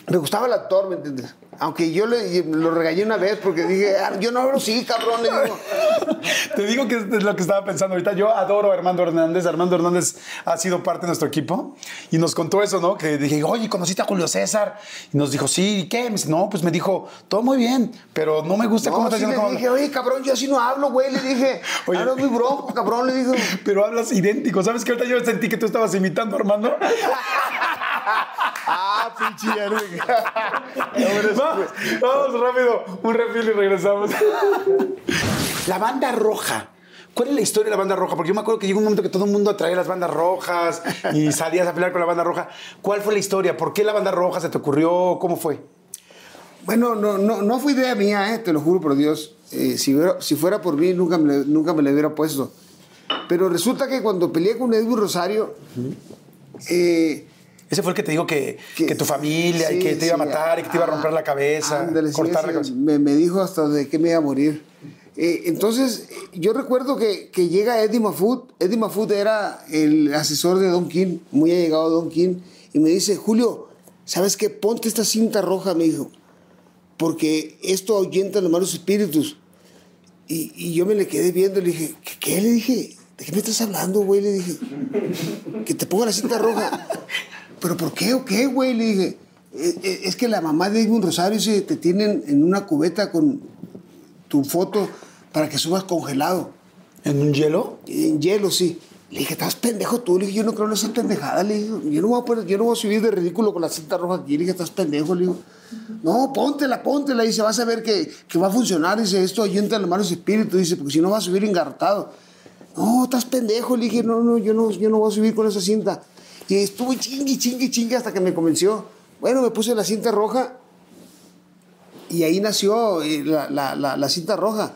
Me gustaba el actor, ¿me entiendes? Aunque yo le, lo regañé una vez porque dije, "Ah, yo no hablo así, cabrón. Le digo,
Te digo que es lo que estaba pensando ahorita. Yo adoro a Armando Hernández. Armando Hernández ha sido parte de nuestro equipo y nos contó eso, ¿no? Que dije, oye, ¿conociste a Julio César? Y nos dijo, sí, ¿y qué? Me dice, no, pues me dijo, todo muy bien, pero no me gusta cómo
no,
estás
sí
haciendo.
le
cómo
dije, oye, cabrón, yo así no hablo, güey. Le dije,
Oye.
hablo muy bronco, cabrón. Le digo,
Pero hablas idéntico. ¿Sabes que ahorita yo sentí que tú estabas imitando a Armando?
ah, pinche
Vamos, rápido, un refil y regresamos. la banda roja. ¿Cuál es la historia de la banda roja? Porque yo me acuerdo que llegó un momento que todo el mundo traía las bandas rojas y salías a pelear con la banda roja. ¿Cuál fue la historia? ¿Por qué la banda roja se te ocurrió? ¿Cómo fue?
Bueno, no, no, no fue idea mía, eh, te lo juro por Dios. Eh, si, hubiera- si fuera por mí, nunca me, le- nunca me le hubiera puesto. Pero resulta que cuando peleé con Edwin Rosario, eh,
Ese fue el que te dijo que, que,
Que-
tu familia y que te iba a
sí,
matar y que te iba a romper
ah,
la cabeza,
ándale, sí,
cortar la
sí,
cabeza.
Me, me dijo hasta de que me iba a morir. Eh, entonces, yo recuerdo que, que llega Eddie Mafut. Eddie Mafut era el asesor de Don King, muy allegado a Don King, y me dice, Julio, ¿sabes qué? Ponte esta cinta roja, me dijo, porque esto ahuyenta los malos espíritus. Y, y yo me le quedé viendo, le dije, ¿qué, qué? Le dije, ¿de qué me estás hablando, güey? Le dije, que te ponga la cinta roja. ¿Pero por qué o qué, güey? Le dije, "Eh, eh, es que la mamá de Edwin Rosario dice, te tienen en una cubeta con tu foto para que subas congelado.
¿En un hielo?
En hielo, sí. Le dije, estás pendejo tú. Le dije, yo no creo en esas pendejadas. Le dije, yo no, voy a poner- yo no voy a subir de ridículo con la cinta roja aquí. Le dije, estás pendejo. Le digo, no, póntela, póntela. Dice, vas a ver que, que va a funcionar. Dice, esto ayunta los malos espíritus. Dice, porque si no vas a subir engarrotado. No, estás pendejo. Le dije, no, no, yo no, yo no voy a subir con esa cinta. Y estuve chingue, chingue, chingue hasta que me convenció. Bueno, me puse la cinta roja y ahí nació eh, la, la- la- la cinta roja.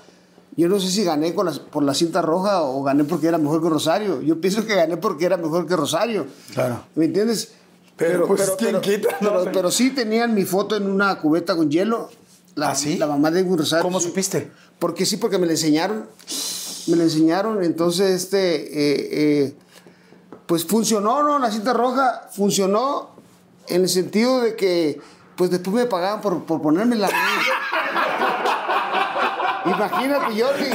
Yo no sé si gané con por la cinta roja o gané porque era mejor que Rosario. Yo pienso que gané porque era mejor que Rosario.
Claro.
¿Me entiendes?
Pero, pues, ¿quién
pero-
quita, no?
pero- pero sí tenían mi foto en una cubeta con hielo. La,
¿Ah, sí?
la mamá de Rosario.
¿Cómo
sí.
supiste?
Porque sí, porque me la enseñaron. Me la enseñaron. Entonces, este. eh, eh, pues funcionó, ¿no? La cinta roja funcionó en el sentido de que, pues después me pagaban por, por ponérmela. Imagínate, Jordi.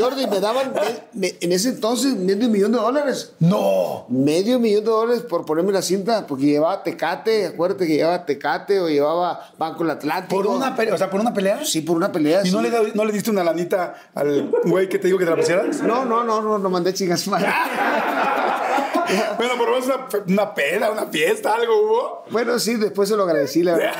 Jordi, me daban me- me- en ese entonces medio millón de dólares.
¡No!
Medio millón de dólares por ponerme la cinta, porque llevaba Tecate, acuérdate que llevaba Tecate o llevaba Banco del Atlántico.
¿Por una, pelea? o sea, ¿por una pelea?
Sí, por una pelea.
¿Y no le, no le diste una lanita al güey que te dijo que te la pusieras?
No, no, no, no, no mandé chingas madre.
bueno, por lo menos una, una peda, una fiesta, algo hubo.
Bueno, sí, después se lo agradecí, la verdad.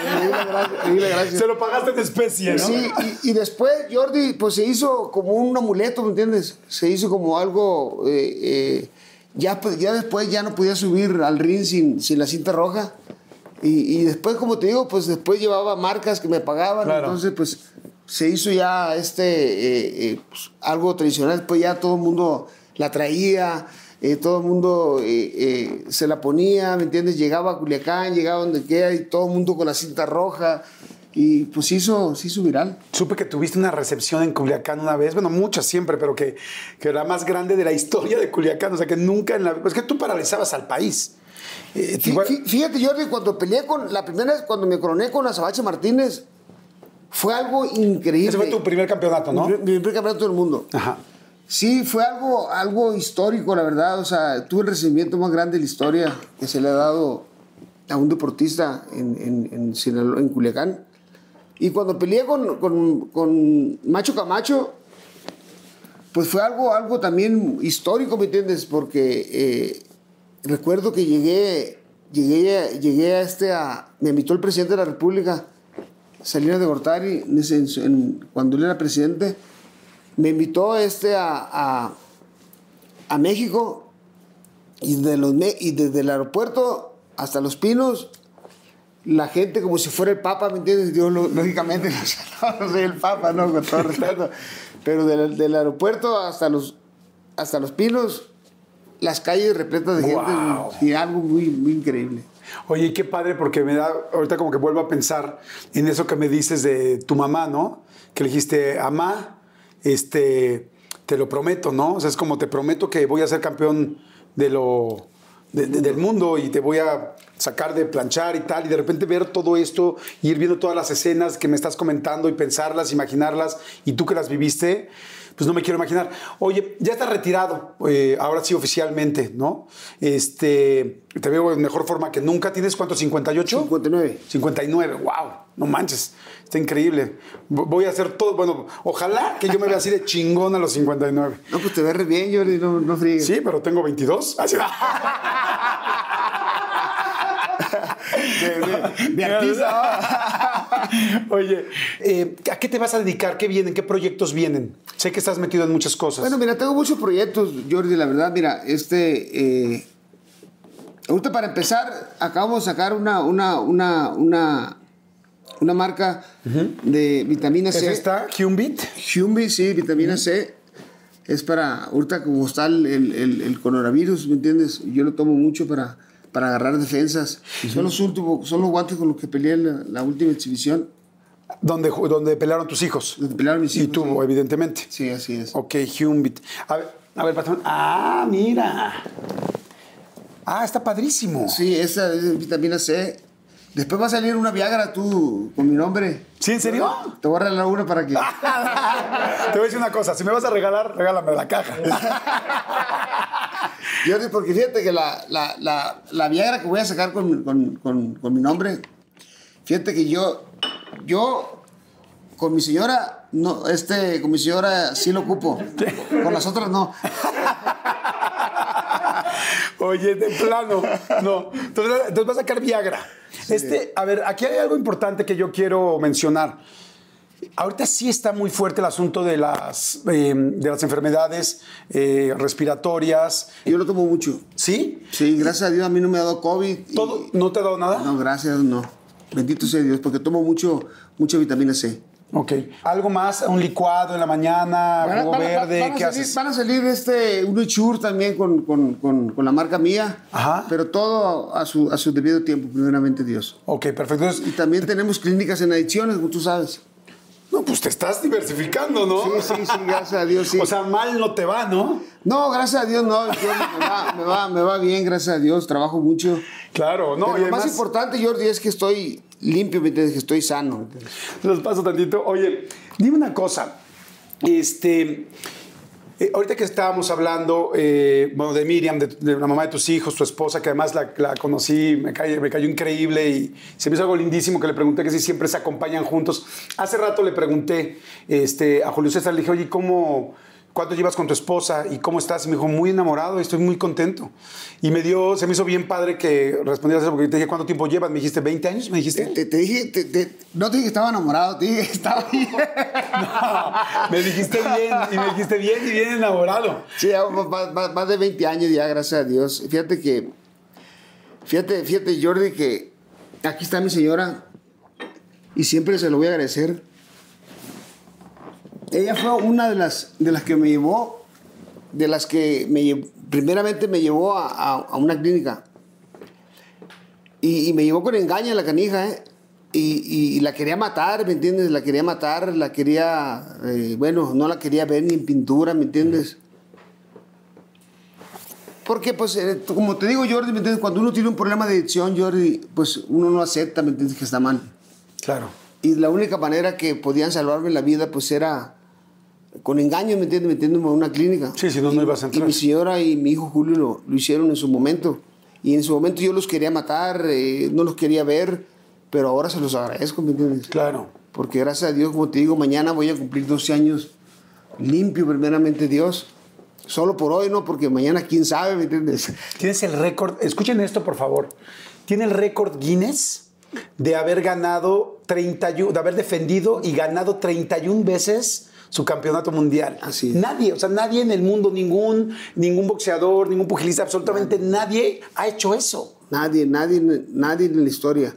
Le di la gracia-.
Se lo pagaste en especie, ¿no?
Sí, y, y después Jordi, pues se hizo como un amuleto, ¿me entiendes? Se hizo como algo. eh, eh, ya, pues, ya después ya no podía subir al ring sin, sin la cinta roja. Y, y después, como te digo, pues después llevaba marcas que me pagaban,
Claro.
entonces pues se hizo ya este eh, eh, pues, algo tradicional, pues ya todo el mundo la traía, eh, todo el mundo eh, eh, se la ponía, ¿me entiendes? Llegaba a Culiacán, llegaba donde quiera y todo el mundo con la cinta roja y pues se hizo, se hizo viral.
Supe que tuviste una recepción en Culiacán una vez, bueno, muchas siempre, pero que, que era la más grande de la historia de Culiacán. O sea, que nunca en la. Es que tú paralizabas al país. Eh,
Fí-
igual-
fí- Fíjate, Jordi, cuando peleé con, la primera vez, cuando me coroné con Azabache Martínez, fue algo increíble.
ese fue tu primer campeonato, ¿no?
Mi, mi primer campeonato del mundo.
Ajá.
Sí, fue algo, algo histórico, la verdad. O sea, tuve el recibimiento más grande de la historia que se le ha dado a un deportista en, en, en, Sinaloa- en Culiacán. Y cuando peleé con, con, con Macho Camacho, pues fue algo, algo también histórico, ¿me entiendes? Porque eh, recuerdo que llegué, llegué, llegué a este, me invitó el presidente de la República, Salinas de Gortari, en- cuando él era presidente, me invitó este a, a, a México y, de los, y desde el aeropuerto hasta Los Pinos, la gente como si fuera el Papa, ¿me entiendes? Yo lo- lógicamente no, no soy el Papa, ¿no? Con todo respeto. Pero del, del aeropuerto hasta los, hasta los Pinos, las calles repletas de
Wow.
gente y algo muy, muy increíble.
Oye, qué padre, porque me da, ahorita como que vuelvo a pensar en eso que me dices de tu mamá, ¿no? Que le dijiste, mamá, este, te lo prometo, ¿no? O sea, es como te prometo que voy a ser campeón de lo, de- de- del mundo y te voy a sacar de planchar y tal, y de repente ver todo esto, y ir viendo todas las escenas que me estás comentando y pensarlas, imaginarlas, y tú que las viviste, pues no me quiero imaginar. Oye, ya estás retirado, eh, ahora sí oficialmente, ¿no? Este, te veo en mejor forma que nunca. ¿Tienes cuánto? ¿58?
59.
59, wow, no manches, está increíble. Vo- Voy a hacer todo, bueno, ojalá que yo me vea así de chingón a los 59.
No, pues te ves re bien, Jordi, no, no friegues.
Sí, pero tengo 22. Así-
De, de- de artista.
Oye, eh, ¿a qué te vas a dedicar? ¿Qué vienen? ¿Qué proyectos vienen? Sé que estás metido en muchas cosas.
Bueno, mira, tengo muchos proyectos, Jordi, la verdad, mira, este, eh, ahorita para empezar, acabamos de sacar una, una, una, una, una marca de vitamina
¿Es
C.
esta? Humbit.
Humbi, sí, vitamina C. Es para, ahorita como está el, el, coronavirus, ¿me entiendes? Yo lo tomo mucho para, para agarrar defensas. Son los últimos, son los guantes con los que peleé en la, la última exhibición.
Donde, donde pelearon tus hijos.
Donde pelearon mis
Y
hijos,
tú,
sí.
evidentemente.
Sí, así es.
Ok, Humbit. A ver, a ver, patrón. Ah, mira. Ah, está padrísimo.
Sí, esa es vitamina C. Después va a salir una Viagra tú con mi nombre.
¿Sí, en serio?
Te voy a regalar una para que.
Te voy a decir una cosa. Si me vas a regalar, regálame la caja.
Jordi, porque fíjate que la, la, la, la Viagra que voy a sacar con, con, con, con mi nombre, fíjate que yo, yo con mi señora, no, este, con mi señora sí lo ocupo. Con las otras no.
Oye, de plano. No. Entonces, entonces vas a sacar Viagra. Este, a ver, aquí hay algo importante que yo quiero mencionar. Ahorita sí está muy fuerte el asunto de las, eh, de las enfermedades eh, respiratorias.
Yo lo tomo mucho.
¿Sí?
Sí, gracias a Dios a mí no me ha dado COVID. y-
¿Todo? ¿No te ha dado nada?
No, gracias, no. Bendito sea Dios, porque tomo mucho, mucha vitamina C.
Ok. ¿Algo más? ¿Un licuado en la mañana?
Van
¿Jugo
van
verde?
van a
¿Qué
salir,
haces?
Van a salir este, un Echur también con, con, con, con la marca mía.
Ajá.
Pero todo a su, a su debido tiempo, primeramente Dios.
Ok, perfecto. Entonces,
Y también tenemos clínicas en adicciones, como tú sabes.
no, pues te estás diversificando, ¿no?
Sí, sí, sí, gracias a Dios, sí.
O sea, mal no te va, ¿no?
no, gracias a Dios, no. yo me, va, me, va, me va bien, gracias a Dios. Trabajo mucho.
Claro, no.
Pero
y
lo más importante, Jordi, es que estoy limpio, ¿me entiendes? Que estoy sano.
Los paso tantito. Oye, dime una cosa. Este. eh, ahorita que estábamos hablando, eh, bueno, de Miriam, de, la mamá de tus hijos, tu esposa, que además la, conocí, me cayó increíble y se me hizo algo lindísimo que le pregunté que si siempre se acompañan juntos. Hace rato le pregunté este, a Julio César, le dije, oye, ¿cómo, ¿cuánto llevas con tu esposa y cómo estás? Y me dijo, muy enamorado y estoy muy contento. Y me dio, se me hizo bien padre que respondieras eso, porque te dije, ¿cuánto tiempo llevas? Me dijiste, ¿20 años? ¿Me dijiste?
Te, te dije, te- te- no te dije que estaba enamorado, te dije que estaba bien.
me dijiste bien, y me dijiste bien y bien enamorado.
Sí, ya más, más- más de 20 años ya, gracias a Dios. Fíjate que, fíjate, fíjate Jordi, que aquí está mi señora y siempre se lo voy a agradecer. Ella fue una de las, de las que me llevó, de las que me primeramente me llevó a, a- a una clínica. Y, y me llevó con engaño la canija, ¿eh? Y, y- y la quería matar, ¿me entiendes? La quería matar, la quería, eh, bueno, no la quería ver ni en pintura, ¿me entiendes? Porque, pues, eh, como te digo, Jordi, ¿me entiendes? Cuando uno tiene un problema de adicción, Jordi, pues uno no acepta, ¿me entiendes? Que está mal.
Claro.
Y la única manera que podían salvarme la vida, pues era con engaño, ¿me entiendes? Metiéndome a una clínica.
Sí, si no, no
Y-
ibas a
Y
entrar.
mi señora y mi hijo Julio lo, lo hicieron en su momento. Y en su momento yo los quería matar, eh, no los quería ver, pero ahora se los agradezco, ¿me entiendes?
Claro.
Porque gracias a Dios, como te digo, mañana voy a cumplir 12 años limpio, primeramente Dios. Solo por hoy, ¿no? Porque mañana quién sabe, ¿me entiendes?
Tienes el récord, escuchen esto por favor. Tiene el récord Guinness de haber ganado 31, de haber defendido y ganado 31 veces su campeonato mundial.
Así es.
Nadie, o sea, nadie en el mundo, ningún, ningún boxeador, ningún pugilista, absolutamente nadie ha hecho eso.
Nadie, nadie, nadie en la historia.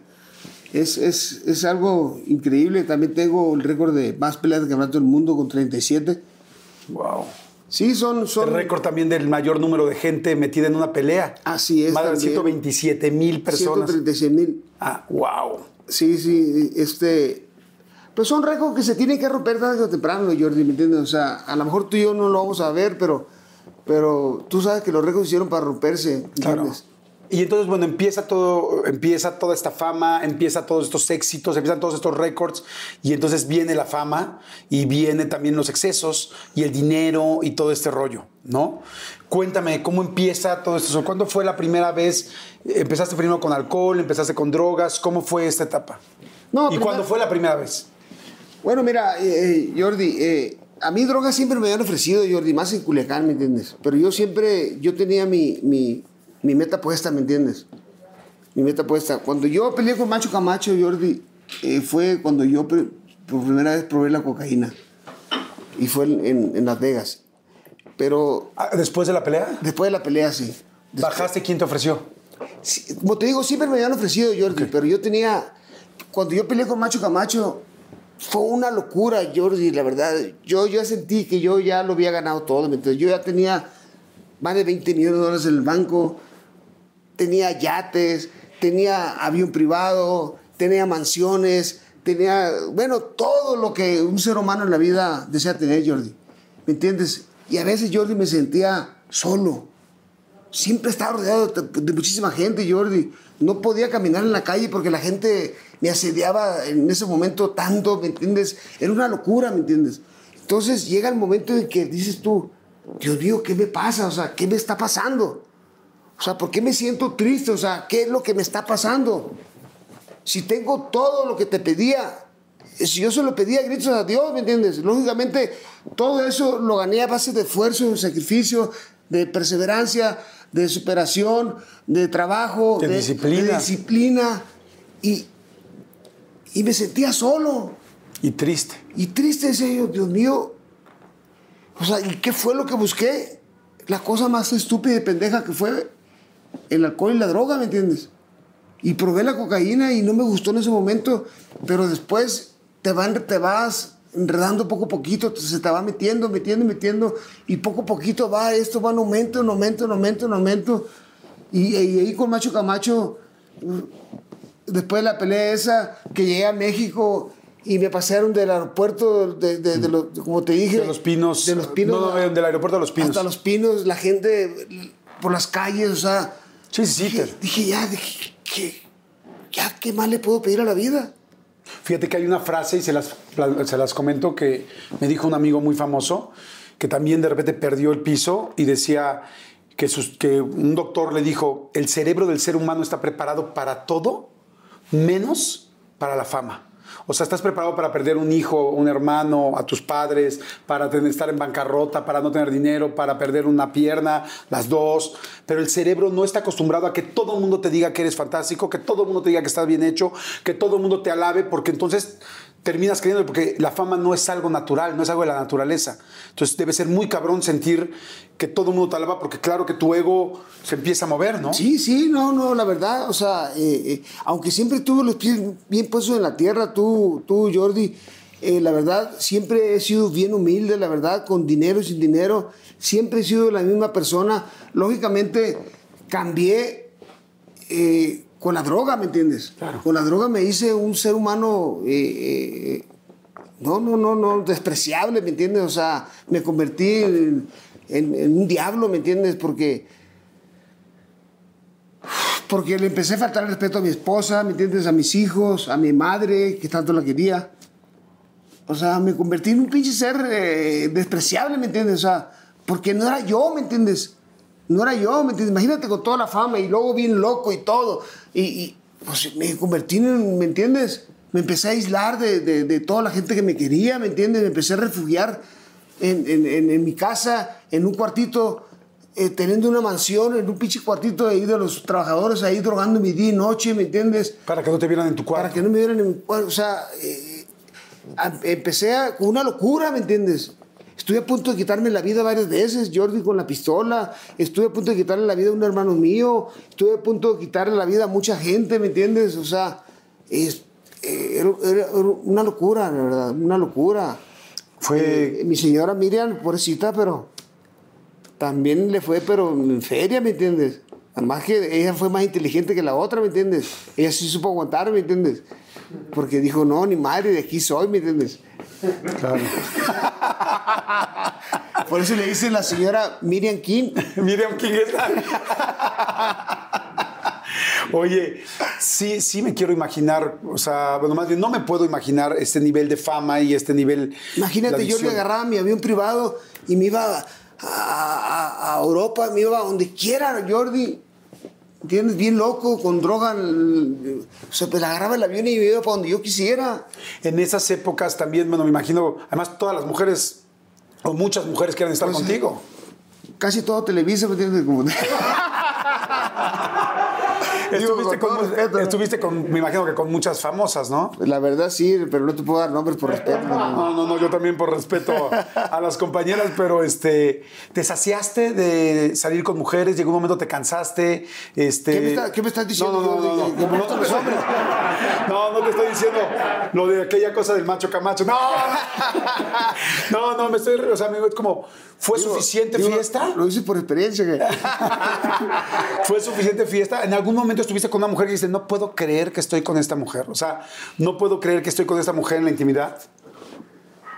Es, es, es algo increíble. También tengo el récord de más peleas de campeonato del mundo con 37.
Wow.
Sí, son... son
El récord también del mayor número de gente metida en una pelea.
Así es.
Más de
también.
127 mil personas.
136 mil.
Ah, wow.
Sí, sí, este... Pues son récords que se tienen que romper tarde o temprano, Jordi, ¿me entiendes? O sea, a lo mejor tú y yo no lo vamos a ver, pero, pero tú sabes que los récords se hicieron para romperse,
Claro. Y entonces, bueno, empieza todo, empieza toda esta fama, empieza todos estos éxitos, empiezan todos estos récords, y entonces viene la fama y viene también los excesos y el dinero y todo este rollo, ¿no? Cuéntame, ¿cómo empieza todo esto? ¿Cuándo fue la primera vez? ¿Empezaste primero con alcohol? ¿Empezaste con drogas? ¿Cómo fue esta etapa?
No,
¿Y cuándo fue la primera vez?
Bueno, mira, eh, eh, Jordi, eh, a mí drogas siempre me habían ofrecido, Jordi, más en Culiacán, ¿me entiendes? Pero yo siempre, yo tenía mi, mi, mi meta puesta, ¿me entiendes? Mi meta puesta. Cuando yo peleé con Macho Camacho, Jordi, eh, fue cuando yo por primera vez probé la cocaína. Y fue en, en- en Las Vegas. Pero
Ah, ¿Después de la pelea?
después de la pelea, sí. Después-
¿Bajaste? ¿Quién te ofreció?
Sí, como te digo, siempre me habían ofrecido, Jordi, pero yo tenía. Cuando yo peleé con Macho Camacho, fue una locura, Jordi, la verdad. Yo, yo sentí que yo ya lo había ganado todo. ¿me entiendes? Yo ya tenía más de 20 millones de dólares en el banco, tenía yates, tenía avión privado, tenía mansiones, tenía, bueno, todo lo que un ser humano en la vida desea tener, Jordi. ¿Me entiendes? Y a veces, Jordi, me sentía solo siempre estaba rodeado de, muchísima gente, Jordi. No podía caminar en la calle porque la gente me asediaba en ese momento tanto, ¿me entiendes? Era una locura, ¿me entiendes? Entonces llega el momento en que dices tú, Dios mío, ¿qué me pasa? O sea, ¿qué me está pasando? O sea, ¿por qué me siento triste? O sea, ¿qué es lo que me está pasando? Si tengo todo lo que te pedía, si yo se lo pedía gritos a Dios, ¿me entiendes? Lógicamente, todo eso lo gané a base de esfuerzo, de sacrificio, de perseverancia, de superación, de trabajo,
De disciplina.
de disciplina. Y, y me sentía solo
Y triste.
y triste, decía yo, Dios mío. O sea, ¿y qué fue lo que busqué? La cosa más estúpida y pendeja que fue el alcohol y la droga, ¿me entiendes? Y probé la cocaína y no me gustó en ese momento, pero después te, van, te vas enredando poco a poquito, se te va metiendo, metiendo, metiendo, y poco a poquito va, esto va en aumento, en aumento, en aumento, en aumento. Y, y ahí con Macho Camacho, después de la pelea esa, que llegué a México y me pasaron del aeropuerto, de, de- de como te dije.
De los pinos.
De los pinos.
No, no, del aeropuerto de los pinos.
Hasta los pinos, la gente por las calles, o sea.
Sí, sí.
Dije, dije, ya, dije, ¿qué, ya, ¿qué más le puedo pedir a la vida?
Fíjate que hay una frase y se las, se las comento que me dijo un amigo muy famoso que también de repente perdió el piso y decía que, que un doctor le dijo, el cerebro del ser humano está preparado para todo menos para la fama. O sea, estás preparado para perder un hijo, un hermano, a tus padres, para estar en bancarrota, para no tener dinero, para perder una pierna, las dos. Pero el cerebro no está acostumbrado a que todo el mundo te diga que eres fantástico, que todo el mundo te diga que estás bien hecho, que todo el mundo te alabe, porque entonces terminas creyendo porque la fama no es algo natural, no es algo de la naturaleza. Entonces debe ser muy cabrón sentir que todo el mundo te alaba porque claro que tu ego se empieza a mover, ¿no?
Sí, sí, no, no, la verdad, o sea, eh, eh, aunque siempre tuve los pies bien puestos en la tierra, tú, tú Jordi, eh, la verdad, siempre he sido bien humilde, la verdad, con dinero sin dinero, siempre he sido la misma persona. Lógicamente, cambié con la droga, ¿me entiendes? Con la droga me hice un ser humano, eh, eh, no, no, no, no, despreciable, ¿me entiendes? O sea, me convertí en, un diablo, ¿me entiendes? Porque, porque le empecé a faltar el respeto a mi esposa, ¿me entiendes? A mis hijos, a mi madre, que tanto la quería. O sea, me convertí en un pinche ser eh, despreciable, ¿me entiendes? O sea, porque no era yo, ¿me entiendes? No era yo, ¿me entiendes? Imagínate con toda la fama y luego bien loco y todo. Y, pues me convertí en, ¿me entiendes? Me empecé a aislar de, de, toda la gente que me quería, ¿me entiendes? Me empecé a refugiar en, en, en mi casa, en un cuartito, eh, teniendo una mansión, en un pinche cuartito ahí de los trabajadores ahí drogando mi día y noche, ¿me entiendes?
Para que no te vieran en tu cuarto.
Para que no me vieran en mi cuarto. O sea, eh, empecé con una locura, ¿me entiendes? Estuve a punto de quitarme la vida varias veces, Jordi con la pistola. Estuve a punto de quitarle la vida a un hermano mío. Estuve a punto de quitarle la vida a mucha gente, ¿me entiendes? O sea, es, eh, era, una locura, la verdad, una locura. Fue... Eh, mi señora Miriam, pobrecita, pero también le fue, pero en feria, ¿me entiendes? Además que ella fue más inteligente que la otra, ¿me entiendes? Ella sí supo aguantar, ¿me entiendes? Porque dijo, no, ni madre, de aquí soy, ¿me entiendes? Claro. Por eso le dice la señora Miriam King.
Miriam King es Oye, sí, sí me quiero imaginar, o sea, bueno, más bien no me puedo imaginar este nivel de fama y este nivel.
Imagínate, yo le agarraba mi avión privado y me iba a, a Europa, me iba a donde quiera, Jordi ¿Entiendes? Bien loco, con droga. O sea, pues agarraba el avión y me iba para donde yo quisiera.
En esas épocas también, bueno, me imagino, además todas las mujeres, o muchas mujeres quieren estar pues contigo.
Casi todo Televisa, ¿me entiendes? Como...
estuviste, con, estuviste con, me imagino que con muchas famosas, ¿no?
La verdad sí, pero no te puedo dar nombres por respeto.
No, no, no, yo también por respeto a las compañeras, pero este, ¿te saciaste de salir con mujeres? ¿Llegó un momento te cansaste? Este...
¿Qué, me estás diciendo?
No, no, no, no, no, no, te estoy diciendo lo de aquella cosa del macho camacho. No, no, no, me estoy, o sea, es como, ¿fue suficiente fiesta?
Lo hice por experiencia.
¿Fue suficiente fiesta? ¿En algún momento estuviste con una mujer y dices, no puedo creer que estoy con esta mujer? O sea, no puedo creer que estoy con esta mujer en la intimidad.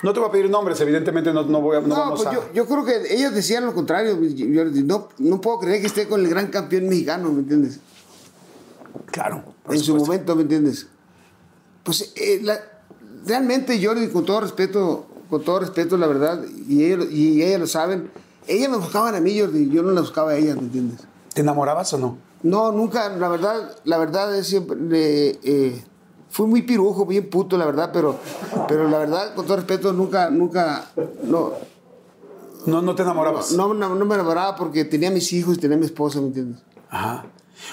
No te voy a pedir nombres, evidentemente no, no voy a. No, pues
Yo, yo, creo que ellos decían lo contrario. no, no puedo creer que esté con el gran campeón mexicano, ¿me entiendes?
Claro.
En su momento, ¿me entiendes? Pues eh, realmente, Jordi, con todo respeto, con todo respeto, la verdad, y ellos, y ellas lo saben, ellas me buscaban a mí, Jordi, yo no la buscaba a ellas, ¿me entiendes?
¿Te enamorabas o no?
No, nunca, la verdad, la verdad es siempre, eh, fui muy pirujo, bien puto, la verdad, pero, pero la verdad, con todo respeto, nunca, nunca, no.
No, no te enamorabas.
No, no, no me enamoraba porque tenía mis hijos y tenía mi esposa, ¿me entiendes?
Ajá.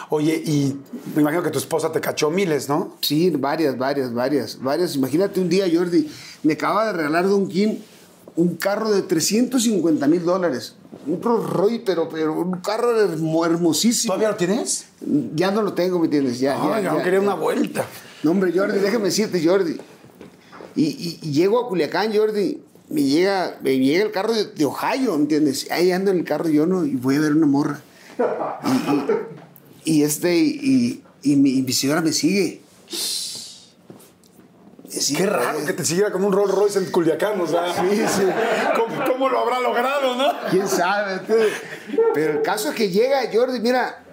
Oye, y me imagino que tu esposa te cachó miles, ¿no?
Sí, varias, varias, varias, varias. Imagínate un día, Jordi, me acaba de regalar Don King un carro de 350 mil dólares. Un Rolls Royce, pero, pero un carro hermosísimo.
¿Todavía lo tienes?
Ya no lo tengo, ¿me entiendes? Ya,
ya, ya, quería una vuelta.
No, hombre, Jordi, déjame decirte, Jordi. Y, y, llego a Culiacán, Jordi. Me llega, me llega el carro de, Ohio, ¿me entiendes? Ahí ando en el carro yo no, y voy a ver una morra. Y, este, y, y, mi, mi señora me sigue.
Qué raro que te siguiera con un Rolls Royce en Culiacán, o sea. Sí, sí. ¿Cómo, lo habrá logrado, no?
Quién sabe. Pero el caso es que llega Jordi, mira,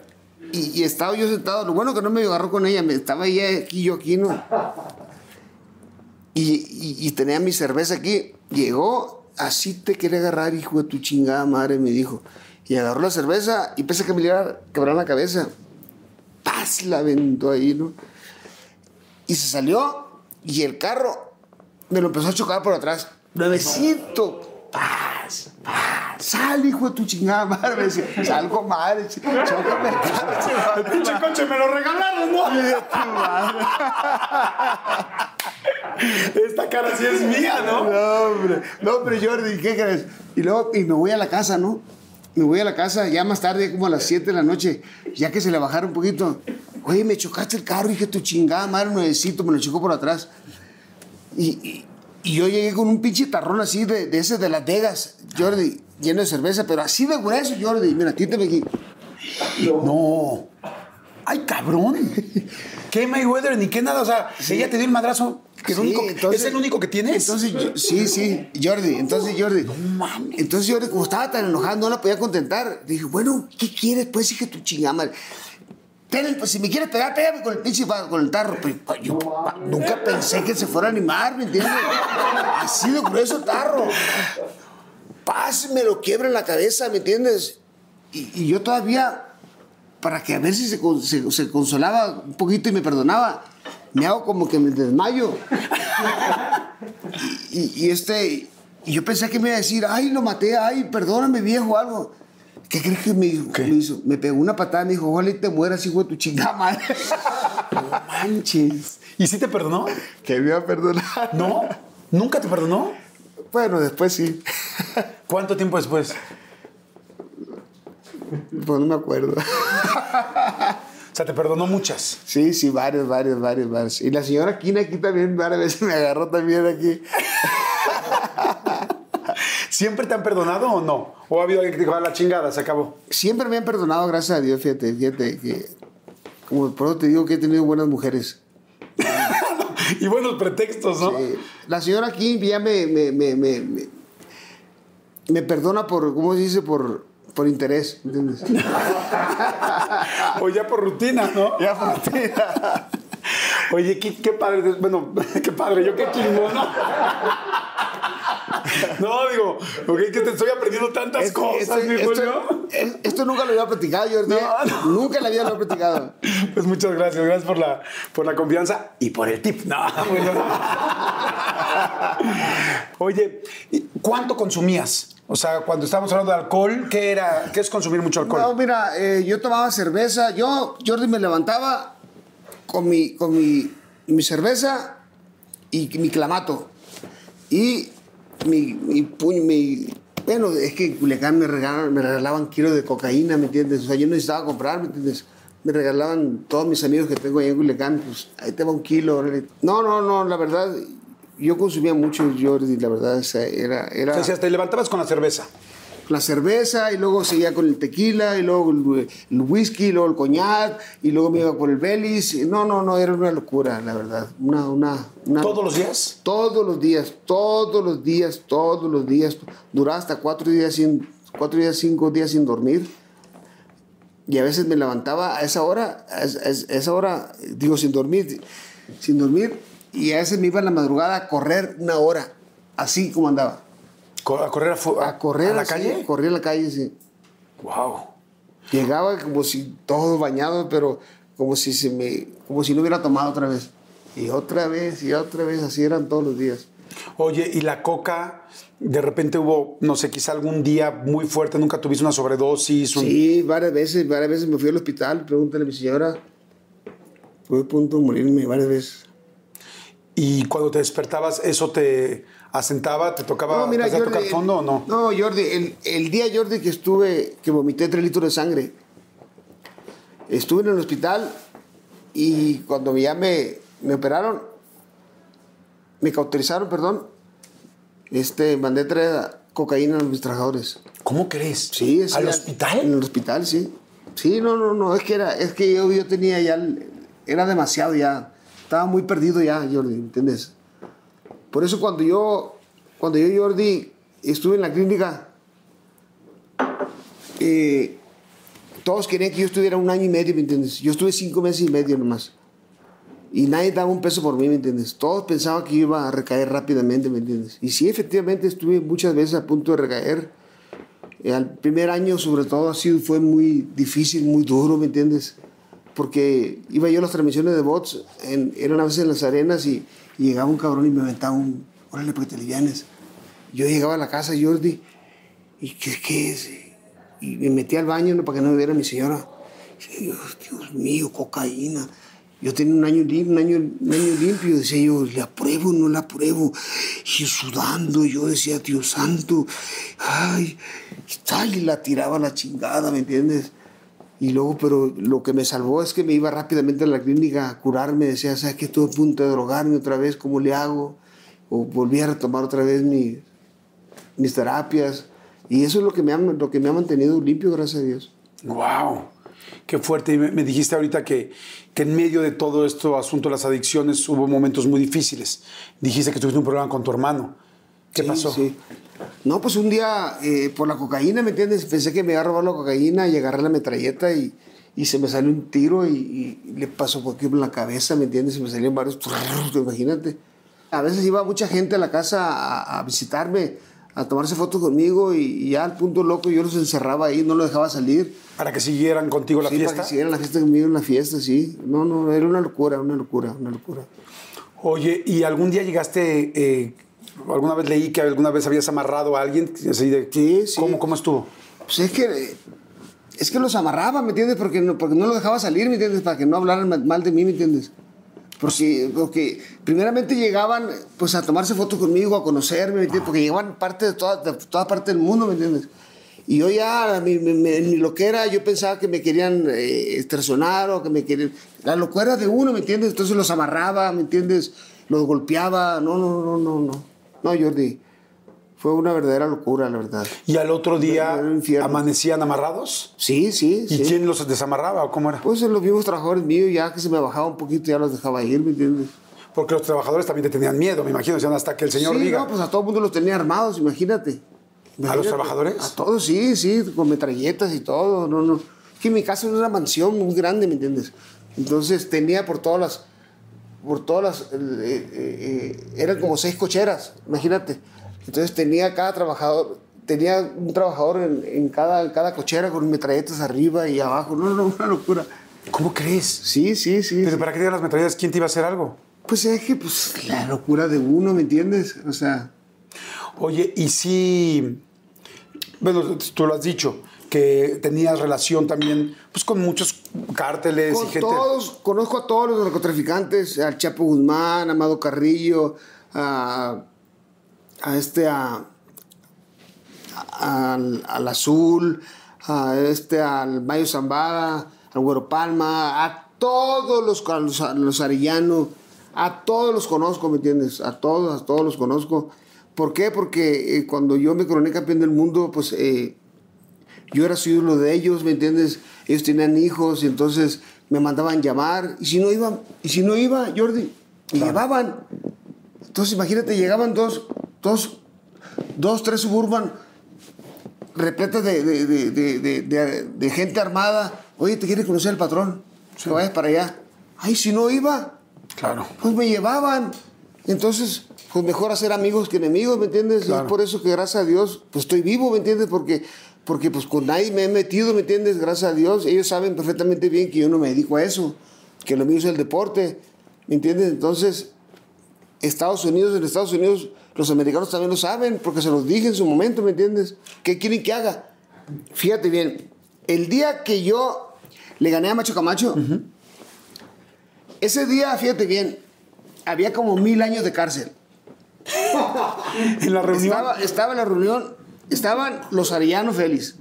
y, estaba yo sentado. Lo bueno que no me agarró con ella, me estaba ella aquí, yo aquí, ¿no? Y, y, tenía mi cerveza aquí. Llegó, así te quería agarrar, hijo de tu chingada madre, me dijo. Y agarró la cerveza y pensé que me iba a quebrar la cabeza. Paz, la aventó ahí, ¿no? Y se salió y el carro me lo empezó a chocar por atrás. Nuevecito. Paz, paz. Sal, hijo de tu chingada madre. Me decía, salgo madre. Chócame
el pinche coche me lo regalaron, ¿no? Esta cara sí es mía, ¿no?
No, hombre. No, pero Jordi, ¿qué crees? Y luego, y me voy a la casa, ¿no? Me voy a la casa ya más tarde, como a las 7 de la noche, ya que se le bajaron un poquito. Oye, me chocaste el carro, dije, tu chingada madre, nuevecito, me lo chocó por atrás. Y, y- y yo llegué con un pinche tarrón así de, de ese de Las Vegas, Jordi, lleno de cerveza, pero así de grueso, Jordi. Mira, títame aquí.
No. Ay, cabrón. ¿Qué Mayweather ni qué nada? O sea, ella te dio el madrazo. Que es, el
Sí,
único-
entonces-
¿Es el único que tienes?
Entonces, yo- sí, sí, Jordi, entonces Jordi.
mames.
Entonces Jordi, como estaba tan enojado, no la podía contentar. Dije, bueno, ¿qué quieres? Pues dije tu chingada pues si me quieres pegar, pégame con el pinche con el tarro. Pues, pa- yo nunca pensé que se fuera a animar, ¿me entiendes? Así de grueso tarro. Paz, me lo quiebra en la cabeza, ¿me entiendes? Y, y yo todavía, para que a ver si se, se- se consolaba un poquito y me perdonaba, me hago como que me desmayo. Y, y este, y yo pensé que me iba a decir, ay, lo maté, ay, perdóname, viejo, algo. ¿Qué crees que me?
¿Qué?
me hizo? Me pegó una patada, me dijo, ojalá y te mueras, hijo de tu chingada madre.
Manches. ¿Y sí te perdonó?
que me iba a perdonar.
¿No? ¿Nunca te perdonó?
Bueno, después sí.
¿Cuánto tiempo después?
pues no me acuerdo.
O sea, te perdonó muchas.
Sí, sí, varios, varios, varios, varios. Y la señora Kina aquí también varias veces me agarró también aquí.
¿Siempre te han perdonado o no? ¿O ha habido alguien que te dijo, a la chingada, se acabó?
Siempre me han perdonado, gracias a Dios, fíjate, fíjate que... Como por eso te digo que he tenido buenas mujeres.
Y buenos pretextos, ¿no?
Eh, la señora aquí ya me, me, me, me- me perdona por, ¿cómo se dice? Por, por interés, ¿entiendes?
O ya por rutina, ¿no?
ya por
Oye, qué, qué padre. Bueno, qué padre, yo qué chingón, ¿no? No, digo, ok, que te estoy aprendiendo tantas cosas,
esto-
mi
esto-
Julio.
es- esto nunca lo había platicado, Jordi.
No, no.
Nunca en la vida lo he platicado.
Pues muchas gracias, gracias por la, por la confianza y por el tip. No, bueno. Oye, ¿y ¿cuánto consumías? O sea, cuando estábamos hablando de alcohol, ¿qué era? ¿Qué es consumir mucho alcohol?
No, mira, eh, yo tomaba cerveza. Yo, Jordi, me levantaba con mi, con mi, mi cerveza y mi clamato. Y mi, mi puño, mi... Bueno, es que en me regalaban, me regalaban kilos de cocaína, ¿me entiendes? O sea, yo necesitaba comprar, ¿me entiendes? Me regalaban todos mis amigos que tengo allá en Culiacán, pues ahí te va un kilo. No, no, no, la verdad, yo consumía mucho, Jordi, la verdad, o sea, era... era
O sea, te levantabas con la cerveza.
la cerveza y luego seguía con el tequila y luego el, el whisky y luego el coñac y luego me iba por el Belis. No, no, no, era una locura, la verdad. Una, una, una-
¿Todos los días?
Todos los días, todos los días, todos los días. Duraba hasta cuatro días sin, cuatro días, cinco días sin dormir. Y a veces me levantaba a esa hora, a esa hora, digo, sin dormir, sin dormir. Y a veces me iba en la madrugada a correr una hora, así como andaba.
¿A correr a,
correr
a la
así,
calle?
Corría a la calle, sí.
Wow.
Llegaba como si todo bañado, pero como si se me, como si no hubiera tomado otra vez. Y otra vez, y otra vez, así eran todos los días.
Oye, ¿y la coca? De repente hubo, no sé, quizá algún día muy fuerte, nunca tuviste una sobredosis. un-
Sí, varias veces, varias veces me fui al hospital, pregúntale a mi señora. Fue a punto de morirme varias veces.
Y cuando te despertabas, ¿eso te asentaba? ¿Te tocaba, te hacía tocar fondo o no?
No, Jordi, el, el día, Jordi, que estuve, que vomité tres litros de sangre, estuve en el hospital y cuando ya me, me operaron, me cauterizaron, perdón, este, mandé traer cocaína a mis trabajadores.
¿Cómo crees?
Sí, sí,
¿Al
al-
hospital?
En el hospital, sí. Sí, no, no, no, es que era, es que yo, yo tenía ya, era demasiado ya, estaba muy perdido ya, Jordi, ¿entiendes? Por eso cuando yo, cuando yo, Jordi, estuve en la clínica, eh, todos querían que yo estuviera un año y medio, ¿me entiendes? Yo estuve cinco meses y medio nomás. Y nadie daba un peso por mí, ¿me entiendes? Todos pensaban que iba a recaer rápidamente, ¿me entiendes? Y sí, efectivamente, estuve muchas veces a punto de recaer. Eh, al primer año, sobre todo, ha sido, fue muy difícil, muy duro, ¿me entiendes? Porque iba yo a las transmisiones de bots, en, eran a veces en las arenas y, y llegaba un cabrón y me aventaba un, órale, para que te livianes. Yo llegaba a la casa, Jordi, y ¿qué, qué es? Y me metí al baño ¿no? para que no me viera mi señora. Y, Dios, mío, cocaína. Yo tenía un año, un año, un año limpio, decía yo, ¿le apruebo o no le apruebo? Y sudando, yo decía, Dios santo, ay, y tal, y la tiraba la chingada, ¿me entiendes? Y luego, pero lo que me salvó es que me iba rápidamente a la clínica a curarme, decía, ¿sabes qué? Estoy a punto de drogarme otra vez, ¿cómo le hago? O volví a retomar otra vez mi, mis terapias. Y eso es lo que, me ha, lo que me ha mantenido limpio, gracias a Dios.
¡Wow! Qué fuerte. Y me, dijiste ahorita que, que en medio de todo esto asunto de las adicciones hubo momentos muy difíciles. Dijiste que tuviste un problema con tu hermano. ¿Qué
Sí,
pasó?
sí. No, pues un día eh, por la cocaína, ¿me entiendes? Pensé que me iba a robar la cocaína y agarré la metralleta y, y se me salió un tiro y, y le pasó por aquí en la cabeza, ¿me entiendes? Se me salieron varios, imagínate. A veces iba mucha gente a la casa a, a visitarme, a tomarse fotos conmigo y, y ya al punto loco yo los encerraba ahí, no los dejaba salir.
Para que siguieran contigo la
Sí,
fiesta.
Para que siguieran la fiesta conmigo en la fiesta, sí. No, no, era una locura, una locura, una locura.
Oye, ¿y algún día llegaste, eh, alguna vez leí que alguna vez habías amarrado a alguien? Así de,
Sí, sí.
¿Cómo, ¿Cómo estuvo?
Pues es que es que los amarraba, ¿me entiendes? Porque no, porque no los dejaba salir, ¿me entiendes? Para que no hablaran ma- mal de mí, ¿me entiendes? Porque, porque primeramente llegaban pues a tomarse fotos conmigo, a conocerme, ¿me entiendes? Porque llegaban parte de toda, de toda parte del mundo, ¿me entiendes? Y yo ya, mi, mi, mi loquera, yo pensaba que me querían eh, extorsionar o que me querían... La locura de uno, ¿me entiendes? Entonces los amarraba, ¿me entiendes? Los golpeaba. No, no, no, no, no. No, Jordi. Fue una verdadera locura, la verdad.
¿Y al otro día amanecían amarrados?
Sí, sí,
¿Y
sí.
quién los desamarraba o cómo era?
Pues en los mismos trabajadores míos, ya que se me bajaba un poquito, ya los dejaba ir, ¿me entiendes?
Porque los trabajadores también te tenían miedo, me imagino, decían hasta que el señor
sí,
diga.
no, pues a todo el mundo los tenía armados, imagínate.
¿A los trabajadores?
A todos, sí, sí, con metralletas y todo, no, no. Es que mi casa era una mansión muy grande, ¿me entiendes? Entonces tenía por todas las, por todas las, eh, eh, eh, eran como seis cocheras, imagínate. Entonces tenía cada trabajador, tenía un trabajador en, en cada, cada cochera con metralletas arriba y abajo, no, no, una locura.
¿Cómo crees?
Sí, sí, sí.
¿Pero
sí.
para qué te las metralletas? ¿Quién te iba a hacer algo?
Pues es que, pues, la locura de uno, ¿me entiendes? O sea,
Oye, y si, bueno, tú lo has dicho, que tenías relación también pues, con muchos cárteles
con
y gente.
todos, conozco a todos los narcotraficantes, al Chapo Guzmán, a Amado Carrillo, a, a este, a, a- al, al Azul, a este, al Mayo Zambada, al Güero Palma, a todos los, a los, a los Arellano, a todos los conozco, ¿me entiendes? A todos, a todos los conozco. ¿Por qué? Porque eh, cuando yo me coroné campeón del mundo, pues eh, yo era su ídolo de ellos, ¿me entiendes? Ellos tenían hijos y entonces me mandaban llamar. Y si no iba, y si no iba, Jordi, me llevaban. Entonces imagínate, llegaban dos, dos, dos, tres suburban repletas de, de, de, de, gente armada. Oye, ¿te quiere conocer el patrón? Que vayas para allá. Ay, si no iba,
Claro.
pues me llevaban. Entonces, pues mejor hacer amigos que enemigos, ¿me entiendes?
Claro.
es por eso que gracias a Dios, pues estoy vivo, ¿me entiendes? Porque, porque pues con nadie me he metido, ¿me entiendes? Gracias a Dios. Ellos saben perfectamente bien que yo no me dedico a eso, que lo mío es el deporte, ¿me entiendes? Entonces, Estados Unidos, en Estados Unidos, los americanos también lo saben, porque se los dije en su momento, ¿me entiendes? ¿Qué quieren que haga? Fíjate bien, el día que yo le gané a Macho Camacho, ese día, fíjate bien, había como mil años de cárcel.
En la reunión.
Estaba, estaba en la reunión, estaban los Arellano Félix,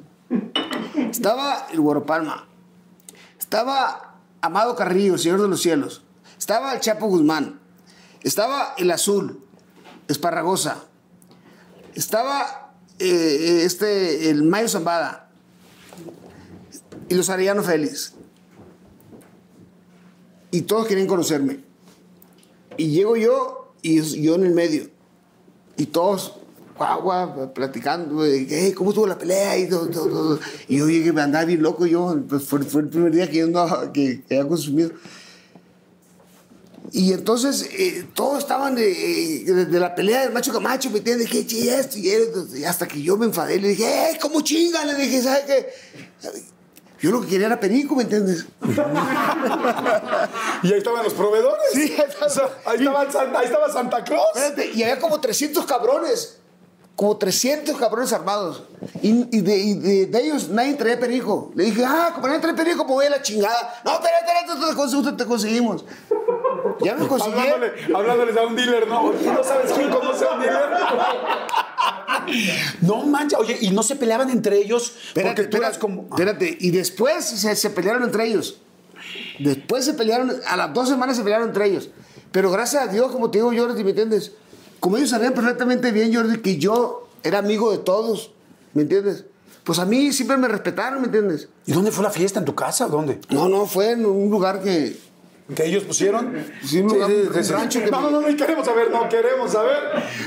estaba el Güero Palma, estaba Amado Carrillo, Señor de los Cielos, estaba el Chapo Guzmán, estaba el Azul, Esparragosa, estaba eh, eh, este, el Mayo Zambada y los Arellano Félix. Y todos querían conocerme. Y llego yo y yo en el medio. Y todos, guau, platicando, "Hey, ¿cómo estuvo la pelea? Y, todo, todo, todo. y yo llegué, me andaba bien loco yo, pues fue, fue el primer día que yo andaba, que, que había consumido. Y entonces eh, todos estaban eh, de- la pelea del macho Camacho, ¿me entiendes? Que esto y esto. Y hasta que yo me enfadé, le dije, ¡eh, cómo chingan! Le dije, ¿sabes qué? Yo lo que quería era perico, ¿me entiendes?
Y ahí estaban los proveedores.
Sí, ahí estaba-
ahí, estaba ahí estaba Santa Claus.
Espérate, y había como 300 cabrones. Como 300 cabrones armados. Y, y de, y de- de ellos nadie traía perico. Le dije, ah, como nadie trae perico, pues voy a la chingada. No, espérate, espérate, te, cons- te conseguimos. Ya me conseguí.
Hablándole, hablándoles a un dealer, ¿no? Oye, ¿no sabes quién conoce a un dealer? No manches, oye, y no se peleaban entre ellos
Espérate,
porque tú
espérate,
como.
espérate. Y después se, se pelearon entre ellos. Después se pelearon, a las dos semanas se pelearon entre ellos. Pero gracias a Dios, como te digo, Jordi, ¿me entiendes? Como ellos sabían perfectamente bien, Jordi, que yo era amigo de todos, ¿me entiendes? Pues a mí siempre me respetaron, ¿me entiendes?
¿Y dónde fue la fiesta? ¿En tu casa o dónde?
No, no, fue en un lugar que...
¿Que ellos pusieron?
Sí, un lugar- un rancho que
No, no, no, no queremos saber, no queremos saber.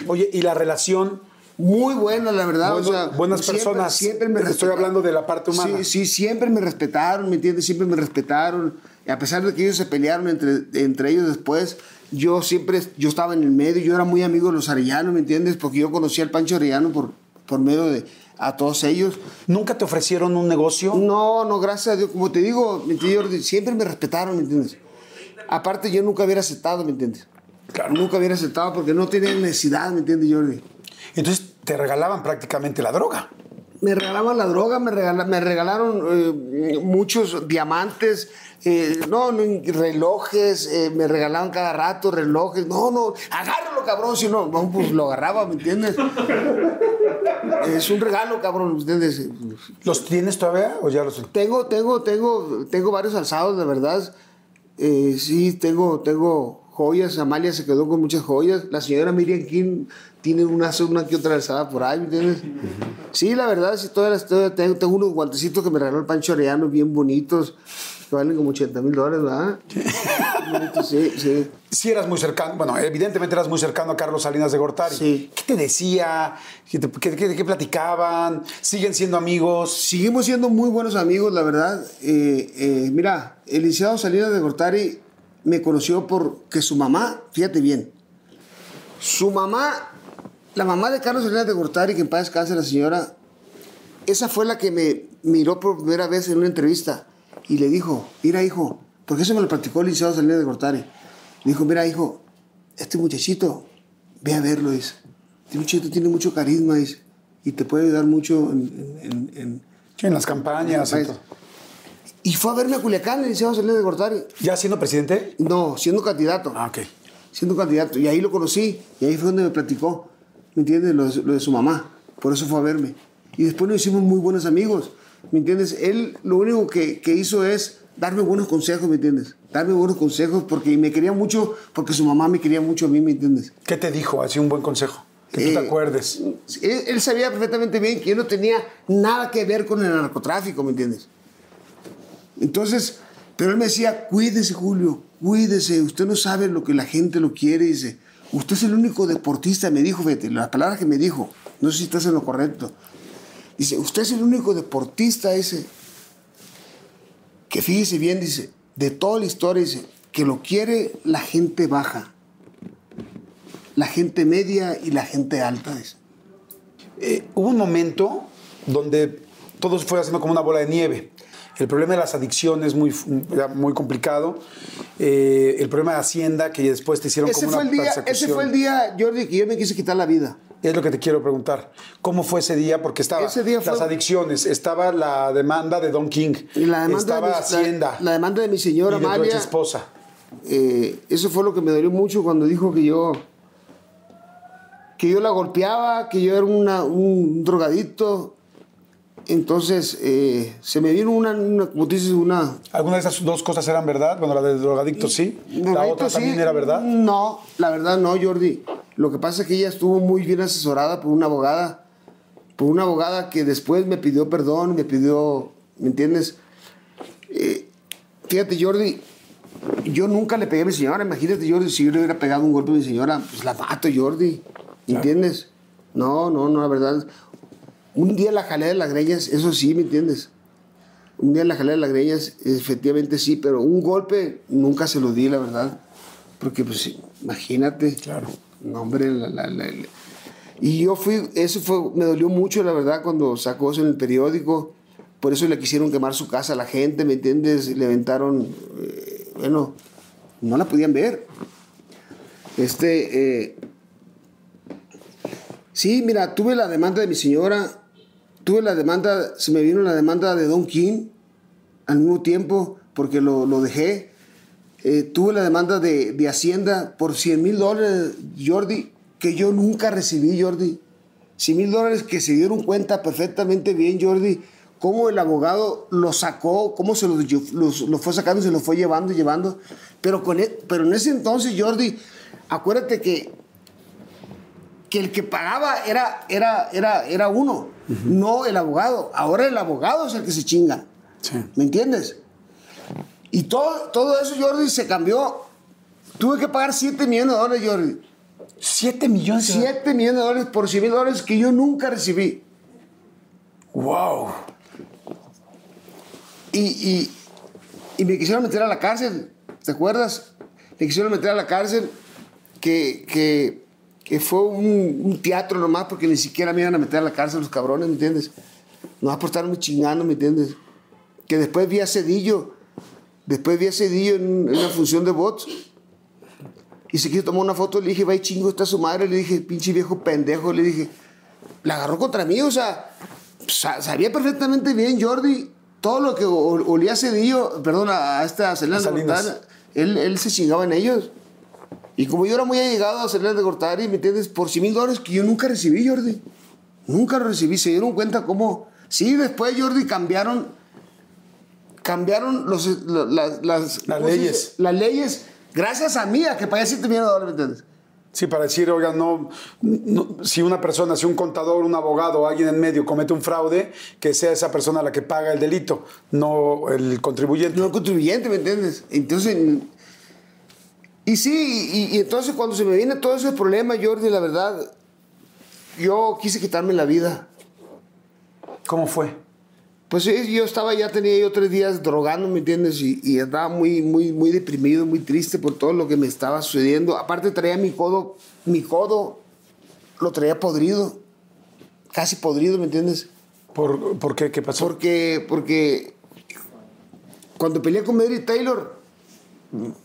Oye, ¿y la relación?
Muy buena, la verdad.
Bueno,
o sea,
buenas
siempre-
personas.
Siempre me
Estoy hablando de la parte humana.
Sí, sí, siempre me respetaron, ¿me entiendes? Siempre me respetaron. Y a pesar de que ellos se pelearon entre, entre ellos después, yo siempre, yo estaba en el medio, yo era muy amigo de los arellanos, ¿me entiendes? Porque yo conocía al Pancho Arellano por, por medio de a todos ellos.
¿Nunca te ofrecieron un negocio?
No, no, gracias a Dios. Como te digo, ¿me entiendes, siempre me respetaron, ¿me entiendes? Aparte, yo nunca hubiera aceptado, ¿me entiendes?
Claro.
Nunca hubiera aceptado porque no tenía necesidad, ¿me entiendes, Jordi?
Entonces te regalaban prácticamente la droga.
Me regalaban la droga, me, regala- me regalaron eh, muchos diamantes, eh, no, no, relojes, eh, me regalaban cada rato relojes. No, no, agárralo, cabrón, si no, no, pues lo agarraba, ¿me entiendes? es un regalo, cabrón, ¿me entiendes?
¿Los tienes todavía o ya los.?
Tengo, tengo, tengo, tengo varios alzados, de verdad. Sí, tengo, tengo joyas. Amalia se quedó con muchas joyas. La señora Miriam King tiene una, una que otra alzada por ahí, ¿me entiendes? Sí, la verdad, sí, todas las, todas- tengo, tengo unos guantecitos que me regaló el Pancho Arellano, bien bonitos, que valen como 80 mil dólares, ¿verdad? Sí, sí.
Sí eras muy cercano, bueno, evidentemente eras muy cercano a Carlos Salinas de Gortari.
Sí.
¿Qué te decía? ¿Qué, te- qué- qué- qué platicaban? ¿Siguen siendo amigos?
Seguimos siendo muy buenos amigos, la verdad. Eh, eh, mira, el licenciado Salinas de Gortari me conoció porque su mamá, fíjate bien, su mamá, la mamá de Carlos Salinas de Gortari, que en paz descanse la señora, esa fue la que me miró por primera vez en una entrevista y le dijo, mira hijo, porque eso me lo platicó el licenciado Salinas de Gortari. Le dijo, mira hijo, este muchachito, ve a verlo, dice. Este muchachito tiene mucho carisma, dice, y te puede ayudar mucho en- en- en,
Sí, en las campañas. y
fue a verme a Culiacán, el licenciado Salinas de Gortari.
¿Ya siendo presidente?
No, siendo candidato.
Ah, ok.
Siendo candidato. Y ahí lo conocí. Y ahí fue donde me platicó. ¿Me entiendes? Lo, de- lo de su mamá. Por eso fue a verme. Y después nos hicimos muy buenos amigos. ¿Me entiendes? Él lo único que, que hizo es darme buenos consejos, ¿me entiendes? Darme buenos consejos porque me quería mucho, porque su mamá me quería mucho a mí, ¿me entiendes?
¿Qué te dijo? Así un buen consejo. Que tú
Eh,
te acuerdes.
Él, él sabía perfectamente bien que yo no tenía nada que ver con el narcotráfico, ¿me entiendes? Entonces, pero él me decía, cuídese Julio, cuídese, usted no sabe lo que la gente lo quiere, dice, usted es el único deportista, me dijo, fíjate, las palabras que me dijo, no sé si estás en lo correcto, dice, usted es el único deportista, dice, que fíjese bien, dice, de toda la historia, dice, que lo quiere la gente baja, la gente media y la gente alta.
Eh, hubo un momento donde todo se fue haciendo como una bola de nieve. El problema de las adicciones muy, muy complicado. Eh, el problema de Hacienda, que después te hicieron
Ese
como
fue,
una
el día, ese fue el día, Jordi, que yo me quise quitar la vida.
Es lo que te quiero preguntar. ¿Cómo fue ese día? Porque estaba
Ese día fue-
las adicciones, estaba la demanda de Don King,
Y la demanda,
estaba
de mi,
Hacienda
la, la demanda de mi señora
y de tu ex esposa.
eh, eso fue lo que me dolió mucho cuando dijo que yo que yo la golpeaba, que yo era una- un drogadicto. Entonces eh, se me vino una, una, como tú dices, una...
¿Alguna de esas dos cosas eran verdad? Bueno, la de drogadicto sí. La
drogadicto,
otra
sí.
también era verdad.
No, la verdad no, Jordi. Lo que pasa es que ella estuvo muy bien asesorada por una abogada, por una abogada que después me pidió perdón, me pidió, ¿me entiendes? Eh, fíjate, Jordi, yo nunca le pegué a mi señora. Imagínate, Jordi, si yo le hubiera pegado un golpe a mi señora, pues la mato, Jordi. ¿Me entiendes? No, no, no, la verdad. Un día la jalé de las greñas, eso sí, ¿me entiendes? Un día la jalé de las greñas, efectivamente sí, pero un golpe nunca se lo di, la verdad. Porque, pues, imagínate.
Claro.
No, hombre, la- la- la- la- Y yo fui, eso fue, me dolió mucho, la verdad, cuando sacó eso en el periódico. Por eso le quisieron quemar su casa a la gente, ¿me entiendes? Le aventaron, eh, bueno, no la podían ver. Este, eh, Sí, mira, tuve la demanda de mi señora, tuve la demanda, se me vino la demanda de Don King al mismo tiempo porque lo, lo dejé. Eh, tuve la demanda de, de Hacienda por 100 mil dólares, Jordi, que yo nunca recibí, Jordi. 100 mil dólares que se dieron cuenta perfectamente bien, Jordi, cómo el abogado lo sacó, cómo se los, los- lo fue sacando, se lo fue llevando, llevando. Pero, con e- pero en ese entonces, Jordi, acuérdate que, que el que pagaba era, era, era, era uno, no el abogado. Ahora el abogado es el que se chinga.
Sí.
¿Me entiendes? Y todo, todo eso, Jordi, se cambió. Tuve que pagar 7 millones de dólares, Jordi.
Siete millones. de-
7 millones de dólares por 100 mil dólares que yo nunca recibí.
Wow.
Y, y, y me quisieron meter a la cárcel, ¿te acuerdas? Me quisieron meter a la cárcel que, que, que fue un, un teatro nomás porque ni siquiera me iban a meter a la cárcel los cabrones, ¿me entiendes? Nomás por estarme chingando, ¿me entiendes? Que después vi a Cedillo, después vi a Cedillo en, en una función de bots y se quiso tomar una foto, le dije, va chingo, está su madre, le dije, pinche viejo pendejo, le dije, la agarró contra mí, o sea, sa- sabía perfectamente bien Jordi todo lo que olía a Cedillo, perdón, a, esta Selena. Gortari, él, él se chingaba en ellos. Y como yo era muy allegado a Selena de Gortari, ¿me entiendes? Por 100 mil dólares que yo nunca recibí, Jordi. Nunca lo recibí. Se dieron cuenta cómo... Sí, después, Jordi, cambiaron... Cambiaron los, lo- las, las,
Las
¿cómo se
leyes.
Las leyes. Gracias a mí, a que pagué 7 millones de dólares, ¿me entiendes?
Sí, para decir, oiga, no, no- si una persona, si un contador, un abogado, alguien en medio comete un fraude, que sea esa persona la que paga el delito, no el contribuyente.
no el contribuyente, ¿me entiendes? Entonces, y sí, y, y entonces cuando se me viene todo ese problema, Jordi, la verdad, yo quise quitarme la vida.
¿Cómo fue?
Pues yo estaba, ya tenía yo tres días drogando, ¿me entiendes? Y, y estaba muy, muy, muy deprimido, muy triste por todo lo que me estaba sucediendo. Aparte traía mi codo, mi codo lo traía podrido, casi podrido, ¿me entiendes?
¿Por, por qué? ¿Qué pasó?
Porque, porque cuando peleé con Mary Taylor,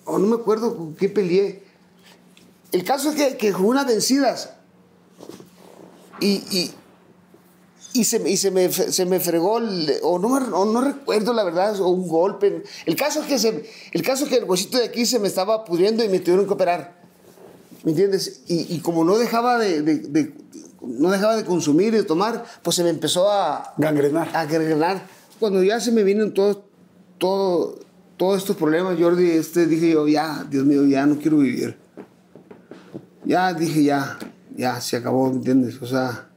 o no me acuerdo con qué peleé, el caso es que, que jugué unas vencidas y, y, y, se, y se, me, se me fregó, el- o, no, me- o no recuerdo la verdad, o un golpe. El caso, es que se, el caso es que el huesito de aquí se me estaba pudriendo y me tuvieron que operar. ¿Me entiendes? Y, y como no dejaba de, de- de- no dejaba de consumir y de tomar, pues se me empezó a,
Gangrenar.
a gangrenar. Cuando ya se me vienen todos todo, todos estos problemas, Jordi, este, dije yo, ya, Dios mío, ya no quiero vivir. Ya dije, ya, ya, se acabó, ¿me entiendes? O sea,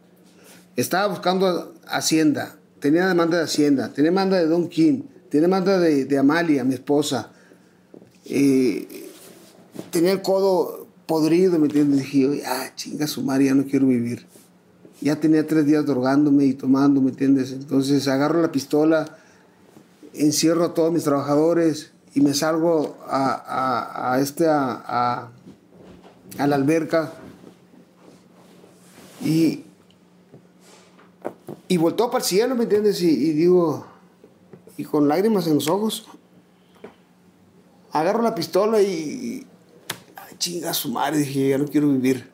estaba buscando Hacienda, tenía demanda de Hacienda, tenía demanda de Don King, tenía demanda de, de Amalia, mi esposa. Eh, tenía el codo podrido, ¿me entiendes? Dije yo, ya, chinga su madre, ya no quiero vivir. Ya tenía tres días drogándome y tomando, ¿me entiendes? Entonces agarro la pistola, encierro a todos mis trabajadores y me salgo a, este, a, la alberca y, y volteo para el cielo, ¿me entiendes? Y, digo, y con lágrimas en los ojos, agarro la pistola y, ay, chinga su madre, dije, ya no quiero vivir.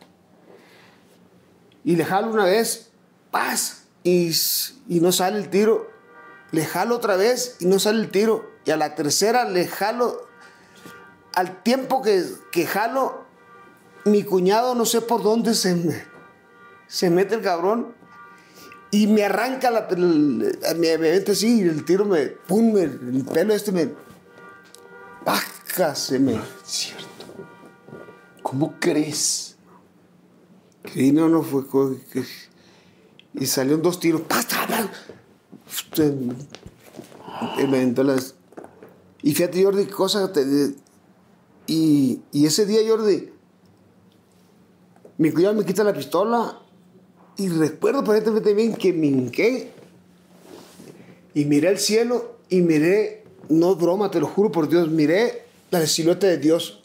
Y le jalo una vez, paz, y, y no sale el tiro. Le jalo otra vez y no sale el tiro. Y a la tercera le jalo, al tiempo que, que jalo, mi cuñado no sé por dónde se, me- se mete el cabrón y me arranca la, me, me mete así y el tiro me, pum, el pelo este me, paca, se me...
Cierto. ¿Cómo crees?
Sí, no, no fue. y salieron dos tiros. ¡Paz, y las. Y fíjate, Jordi, cosa. te- y, y ese día, Jordi, mi cuñado me quita la pistola. Y recuerdo perfectamente bien que me hinqué. Y miré el cielo. Y miré, no broma, te lo juro por Dios, miré la silueta de Dios.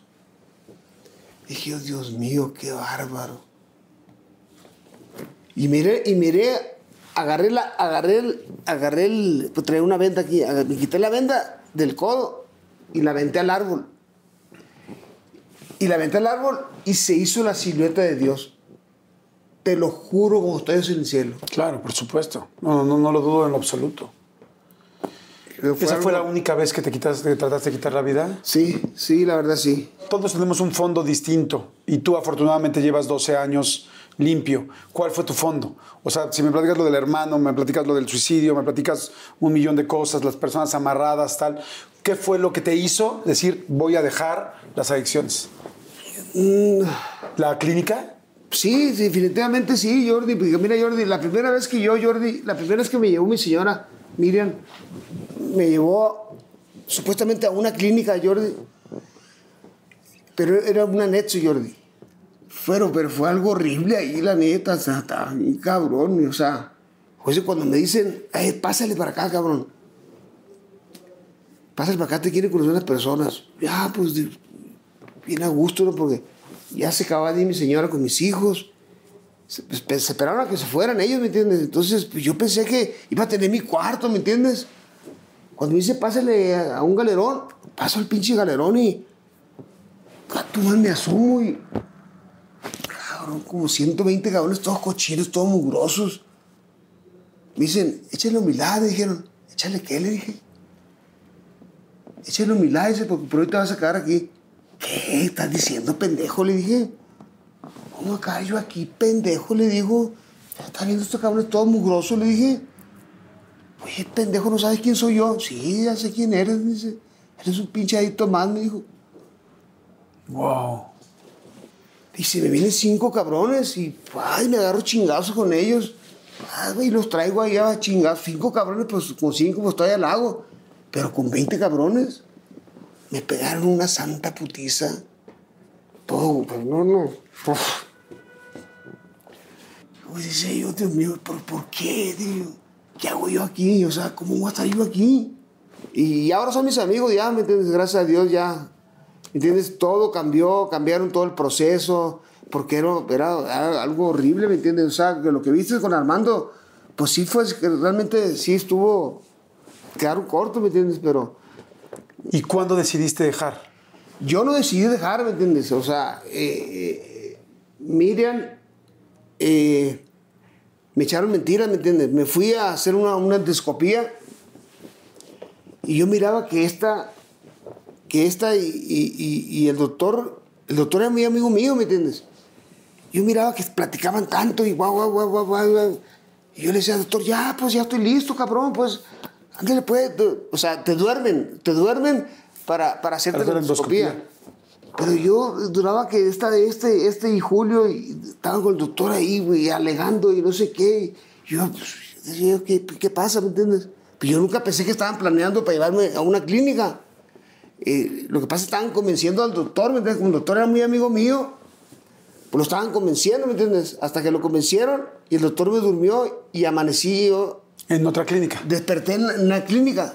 Dije, oh, Dios mío, qué bárbaro. Y miré, y miré, agarré la, agarré el, agarré el, pues traía una venda aquí, me quité la venda del codo y la aventé al árbol. Y la aventé al árbol y se hizo la silueta de Dios. te lo juro como estoy en el cielo.
Claro, por supuesto. No, no, no lo dudo en lo absoluto. ¿Esa fue la única vez que te, quitas, te trataste de quitar la vida?
Sí, sí, la verdad sí.
Todos tenemos un fondo distinto y tú afortunadamente llevas 12 años limpio. ¿Cuál fue tu fondo? O sea, si me platicas lo del hermano, me platicas lo del suicidio, me platicas un millón de cosas, las personas amarradas, tal. ¿Qué fue lo que te hizo decir voy a dejar las adicciones?
Mm.
¿La clínica?
Sí, definitivamente sí, Jordi. Porque mira, Jordi, la primera vez que yo, Jordi, la primera vez que me llevó mi señora, Miriam, me llevó supuestamente a una clínica, Jordi. Pero era un anexo, Jordi. Pero, pero fue algo horrible ahí, la neta. O sea, estaba bien cabrón. O sea, oye, cuando me dicen, pásale para acá, cabrón. Pásale para acá, te quieren conocer las personas. Ya, pues, bien a gusto, ¿no? Porque ya se acababa de ir mi señora con mis hijos. Se, pues, se esperaron a que se fueran ellos, ¿me entiendes? Entonces, pues, yo pensé que iba a tener mi cuarto, ¿me entiendes? Cuando me dice, pásale a un galerón, paso al pinche galerón y. Tú me asumo y. Cabrón, como 120 cabrones, todos cochinos, todos mugrosos. Me dicen, échale humildad, me dijeron. Échale qué, le dije. Échale humildad, dice, porque por hoy te vas a quedar aquí. ¿Qué estás diciendo, pendejo? Le dije. ¿Cómo acá yo aquí, pendejo? Le digo. ¿Estás viendo estos cabrones todos mugrosos? Le dije. Oye, pendejo, ¿no sabes quién soy yo? Sí, ya sé quién eres, dice. Eres un pinche adicto más, me dijo.
Wow.
Dice, me vienen cinco cabrones y ay, me agarro chingazos con ellos. Ay, y los traigo allá a. Cinco cabrones, pues con cinco pues estoy al lago. Pero con 20 cabrones me pegaron una santa putiza. Todo, pues no, no. Uf. Pues dice yo, Dios mío, ¿por, por qué? Digo, ¿Qué hago yo aquí? O sea, ¿cómo voy a estar yo aquí? Y ahora son mis amigos, ya, ¿me entiendes? Gracias a Dios, ya. ¿Me entiendes? Todo cambió, cambiaron todo el proceso, porque era, era, algo horrible, ¿me entiendes? O sea, que lo que viste con Armando, pues sí fue, realmente sí estuvo, quedaron cortos, ¿me entiendes? Pero...
¿Y cuándo decidiste dejar?
Yo no decidí dejar, ¿me entiendes? O sea, eh, eh, Miriam, eh, me echaron mentiras, ¿me entiendes? Me fui a hacer una, una endoscopía y yo miraba que esta, que esta y, y, y, el doctor, el doctor era muy amigo mío, ¿me entiendes? Yo miraba que platicaban tanto y guau, guau, guau, guau, guau. Y yo le decía, doctor, ya, pues ya estoy listo, cabrón, pues, ándale, pues, o sea, te duermen, te duermen para, para hacerte la endoscopía. Pero yo duraba que esta, este, este y Julio y estaban con el doctor ahí, güey, alegando y no sé qué. Y yo, pues, ¿qué, ¿qué pasa? ¿Me entiendes? Pero yo nunca pensé que estaban planeando para llevarme a una clínica. Eh, lo que pasa es que estaban convenciendo al doctor, ¿me entiendes? Como el doctor era muy amigo mío, pues lo estaban convenciendo, ¿me entiendes? Hasta que lo convencieron y el doctor me durmió y amanecí yo.
¿En otra clínica?
Desperté en una clínica.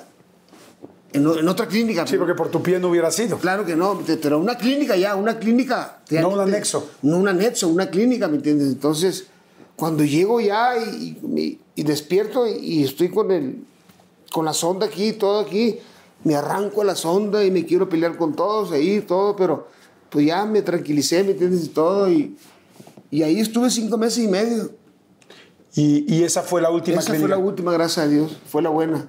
En, en, otra clínica.
Sí, porque por tu pie no hubiera sido.
Claro que no, pero una clínica ya, una clínica.
No un anexo.
No un anexo, una clínica, ¿me entiendes? Entonces, cuando llego ya y, y, y despierto y estoy con, el, con la sonda aquí, todo aquí, me arranco a la sonda y me quiero pelear con todos ahí, todo, pero pues ya me tranquilicé, ¿me entiendes? Y todo, y, y ahí estuve cinco meses y medio.
¿Y, y esa fue la última
Esa fue la última, gracias a Dios, fue la buena.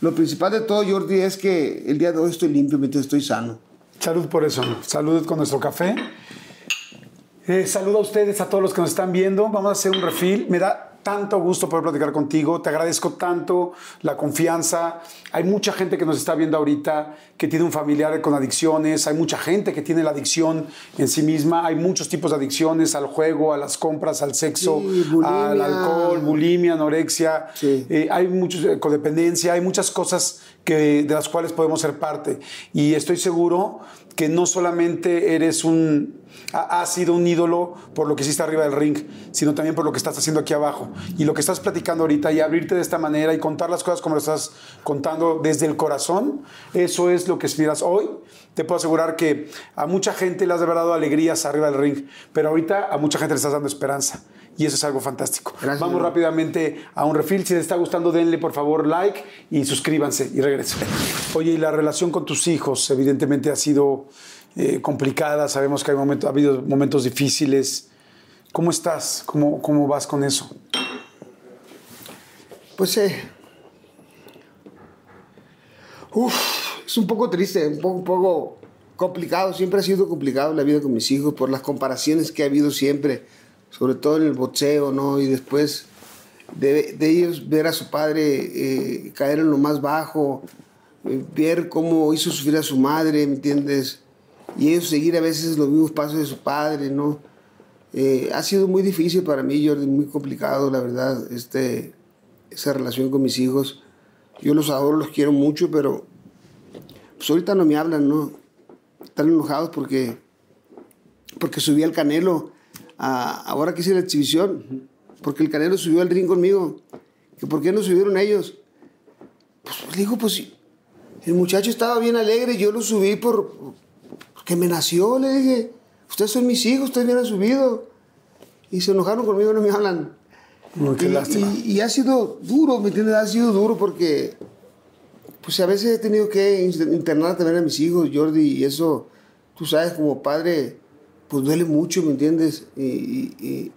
Lo principal de todo, Jordi, es que el día de hoy estoy limpio, mientras estoy sano.
Salud por eso. Salud con nuestro café. Eh, saludo a ustedes, a todos los que nos están viendo. Vamos a hacer un refill. Me da tanto gusto poder platicar contigo. Te agradezco tanto la confianza. Hay mucha gente que nos está viendo ahorita que tiene un familiar con adicciones. Hay mucha gente que tiene la adicción en sí misma. Hay muchos tipos de adicciones al juego, a las compras, al sexo,
Sí,
al alcohol, bulimia, anorexia.
Sí.
Eh, hay muchos, eh, codependencia. Hay muchas cosas que, de las cuales podemos ser parte. Y estoy seguro que no solamente eres un, ha- has sido un ídolo por lo que hiciste arriba del ring, sino también por lo que estás haciendo aquí abajo. Y lo que estás platicando ahorita y abrirte de esta manera y contar las cosas como lo estás contando desde el corazón, eso es lo que aspiras hoy. Te puedo asegurar que a mucha gente le has dado alegrías arriba del ring, pero ahorita a mucha gente le estás dando esperanza. Y eso es algo fantástico.
Gracias,
Vamos rápidamente a un refill. Si les está gustando, denle por favor like y suscríbanse y regreso. Oye, y la relación con tus hijos evidentemente ha sido eh, complicada. Sabemos que hay momentos, ha habido momentos difíciles. ¿Cómo estás? ¿Cómo, cómo vas con eso?
Pues eh, uf, es un poco triste, un poco, un poco complicado. Siempre ha sido complicado la vida con mis hijos por las comparaciones que ha habido siempre, sobre todo en el boxeo, ¿no? Y después de, ellos ver a su padre eh, caer en lo más bajo, eh, ver cómo hizo sufrir a su madre, ¿me entiendes? Y ellos seguir a veces los mismos pasos de su padre, ¿no? Eh, ha sido muy difícil para mí, Jordi, muy complicado, la verdad, este, esa relación con mis hijos. Yo los adoro, los quiero mucho, pero pues ahorita no me hablan, ¿no? Están enojados porque, porque subí al Canelo, a, ahora que hice la exhibición, porque el Canelo subió al ring conmigo, que por qué no subieron ellos. Pues le digo, pues el muchacho estaba bien alegre, yo lo subí por, porque me nació, le dije, ustedes son mis hijos, ustedes me han subido. Y se enojaron conmigo, no me hablan.
No, qué
y, y- y ha sido duro, ¿me entiendes? Ha sido duro porque, pues a veces he tenido que in- internar también a mis hijos, Jordi, y eso, tú sabes, como padre, pues duele mucho, ¿me entiendes? Y,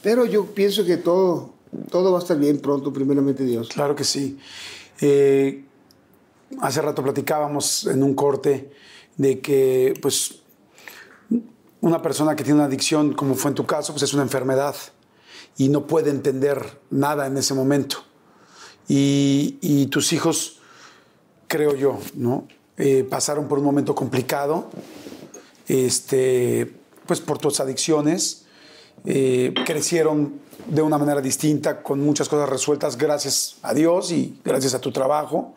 Pero yo pienso que todo, todo va a estar bien pronto, primeramente Dios.
Claro que sí. Eh, hace rato platicábamos en un corte de que, pues, una persona que tiene una adicción, como fue en tu caso, pues es una enfermedad y no puede entender nada en ese momento. Y tus hijos, creo yo, ¿no? Eh, pasaron por un momento complicado, este, pues por tus adicciones, eh, crecieron de una manera distinta, con muchas cosas resueltas, gracias a Dios y gracias a tu trabajo.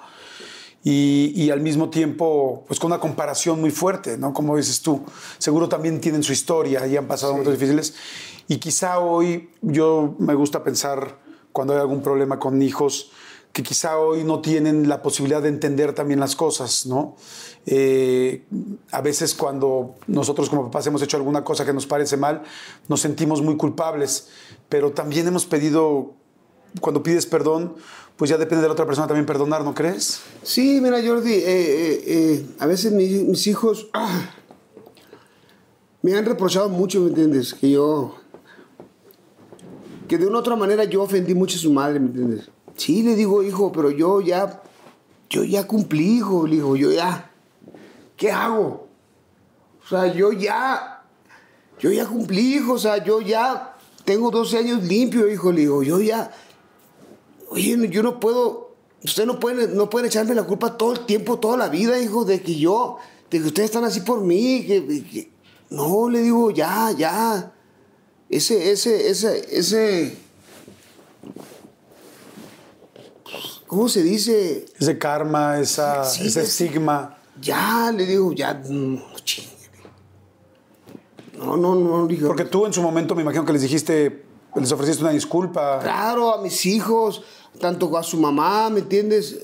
Y, y al mismo tiempo, pues con una comparación muy fuerte, ¿no? Como dices tú, seguro también tienen su historia y han pasado momentos difíciles. Y quizá hoy, yo me gusta pensar, cuando hay algún problema con hijos, que quizá hoy no tienen la posibilidad de entender también las cosas, ¿no? Eh, a veces cuando nosotros como papás hemos hecho alguna cosa que nos parece mal, nos sentimos muy culpables, pero también hemos pedido, cuando pides perdón, pues ya depende de la otra persona también perdonar, ¿no crees?
Sí, mira, Jordi, eh, eh, a veces mi- mis hijos ah, me han reprochado mucho, ¿me entiendes? Que yo. Que de una u otra manera yo ofendí mucho a su madre, ¿me entiendes? Sí, le digo, hijo, pero yo ya. Yo ya cumplí, hijo, le digo, yo ya. ¿Qué hago? O sea, yo ya. Yo ya cumplí, hijo, o sea, yo ya tengo 12 años limpio, hijo, le digo, yo ya. Oye, yo no puedo, usted no puede, no pueden echarme la culpa todo el tiempo, toda la vida, hijo, de que yo, de que ustedes están así por mí, que, que- no, le digo, ya, ya, ese, ese, ese, ese, ¿cómo se dice?
Ese karma, esa,
Sí,
ese
es-
estigma.
Ya, le digo, ya, no, chingue. No, no, no, digo.
Porque tú en su momento me imagino que les dijiste, les ofreciste una disculpa.
Claro, a mis hijos, tanto a su mamá, ¿me entiendes?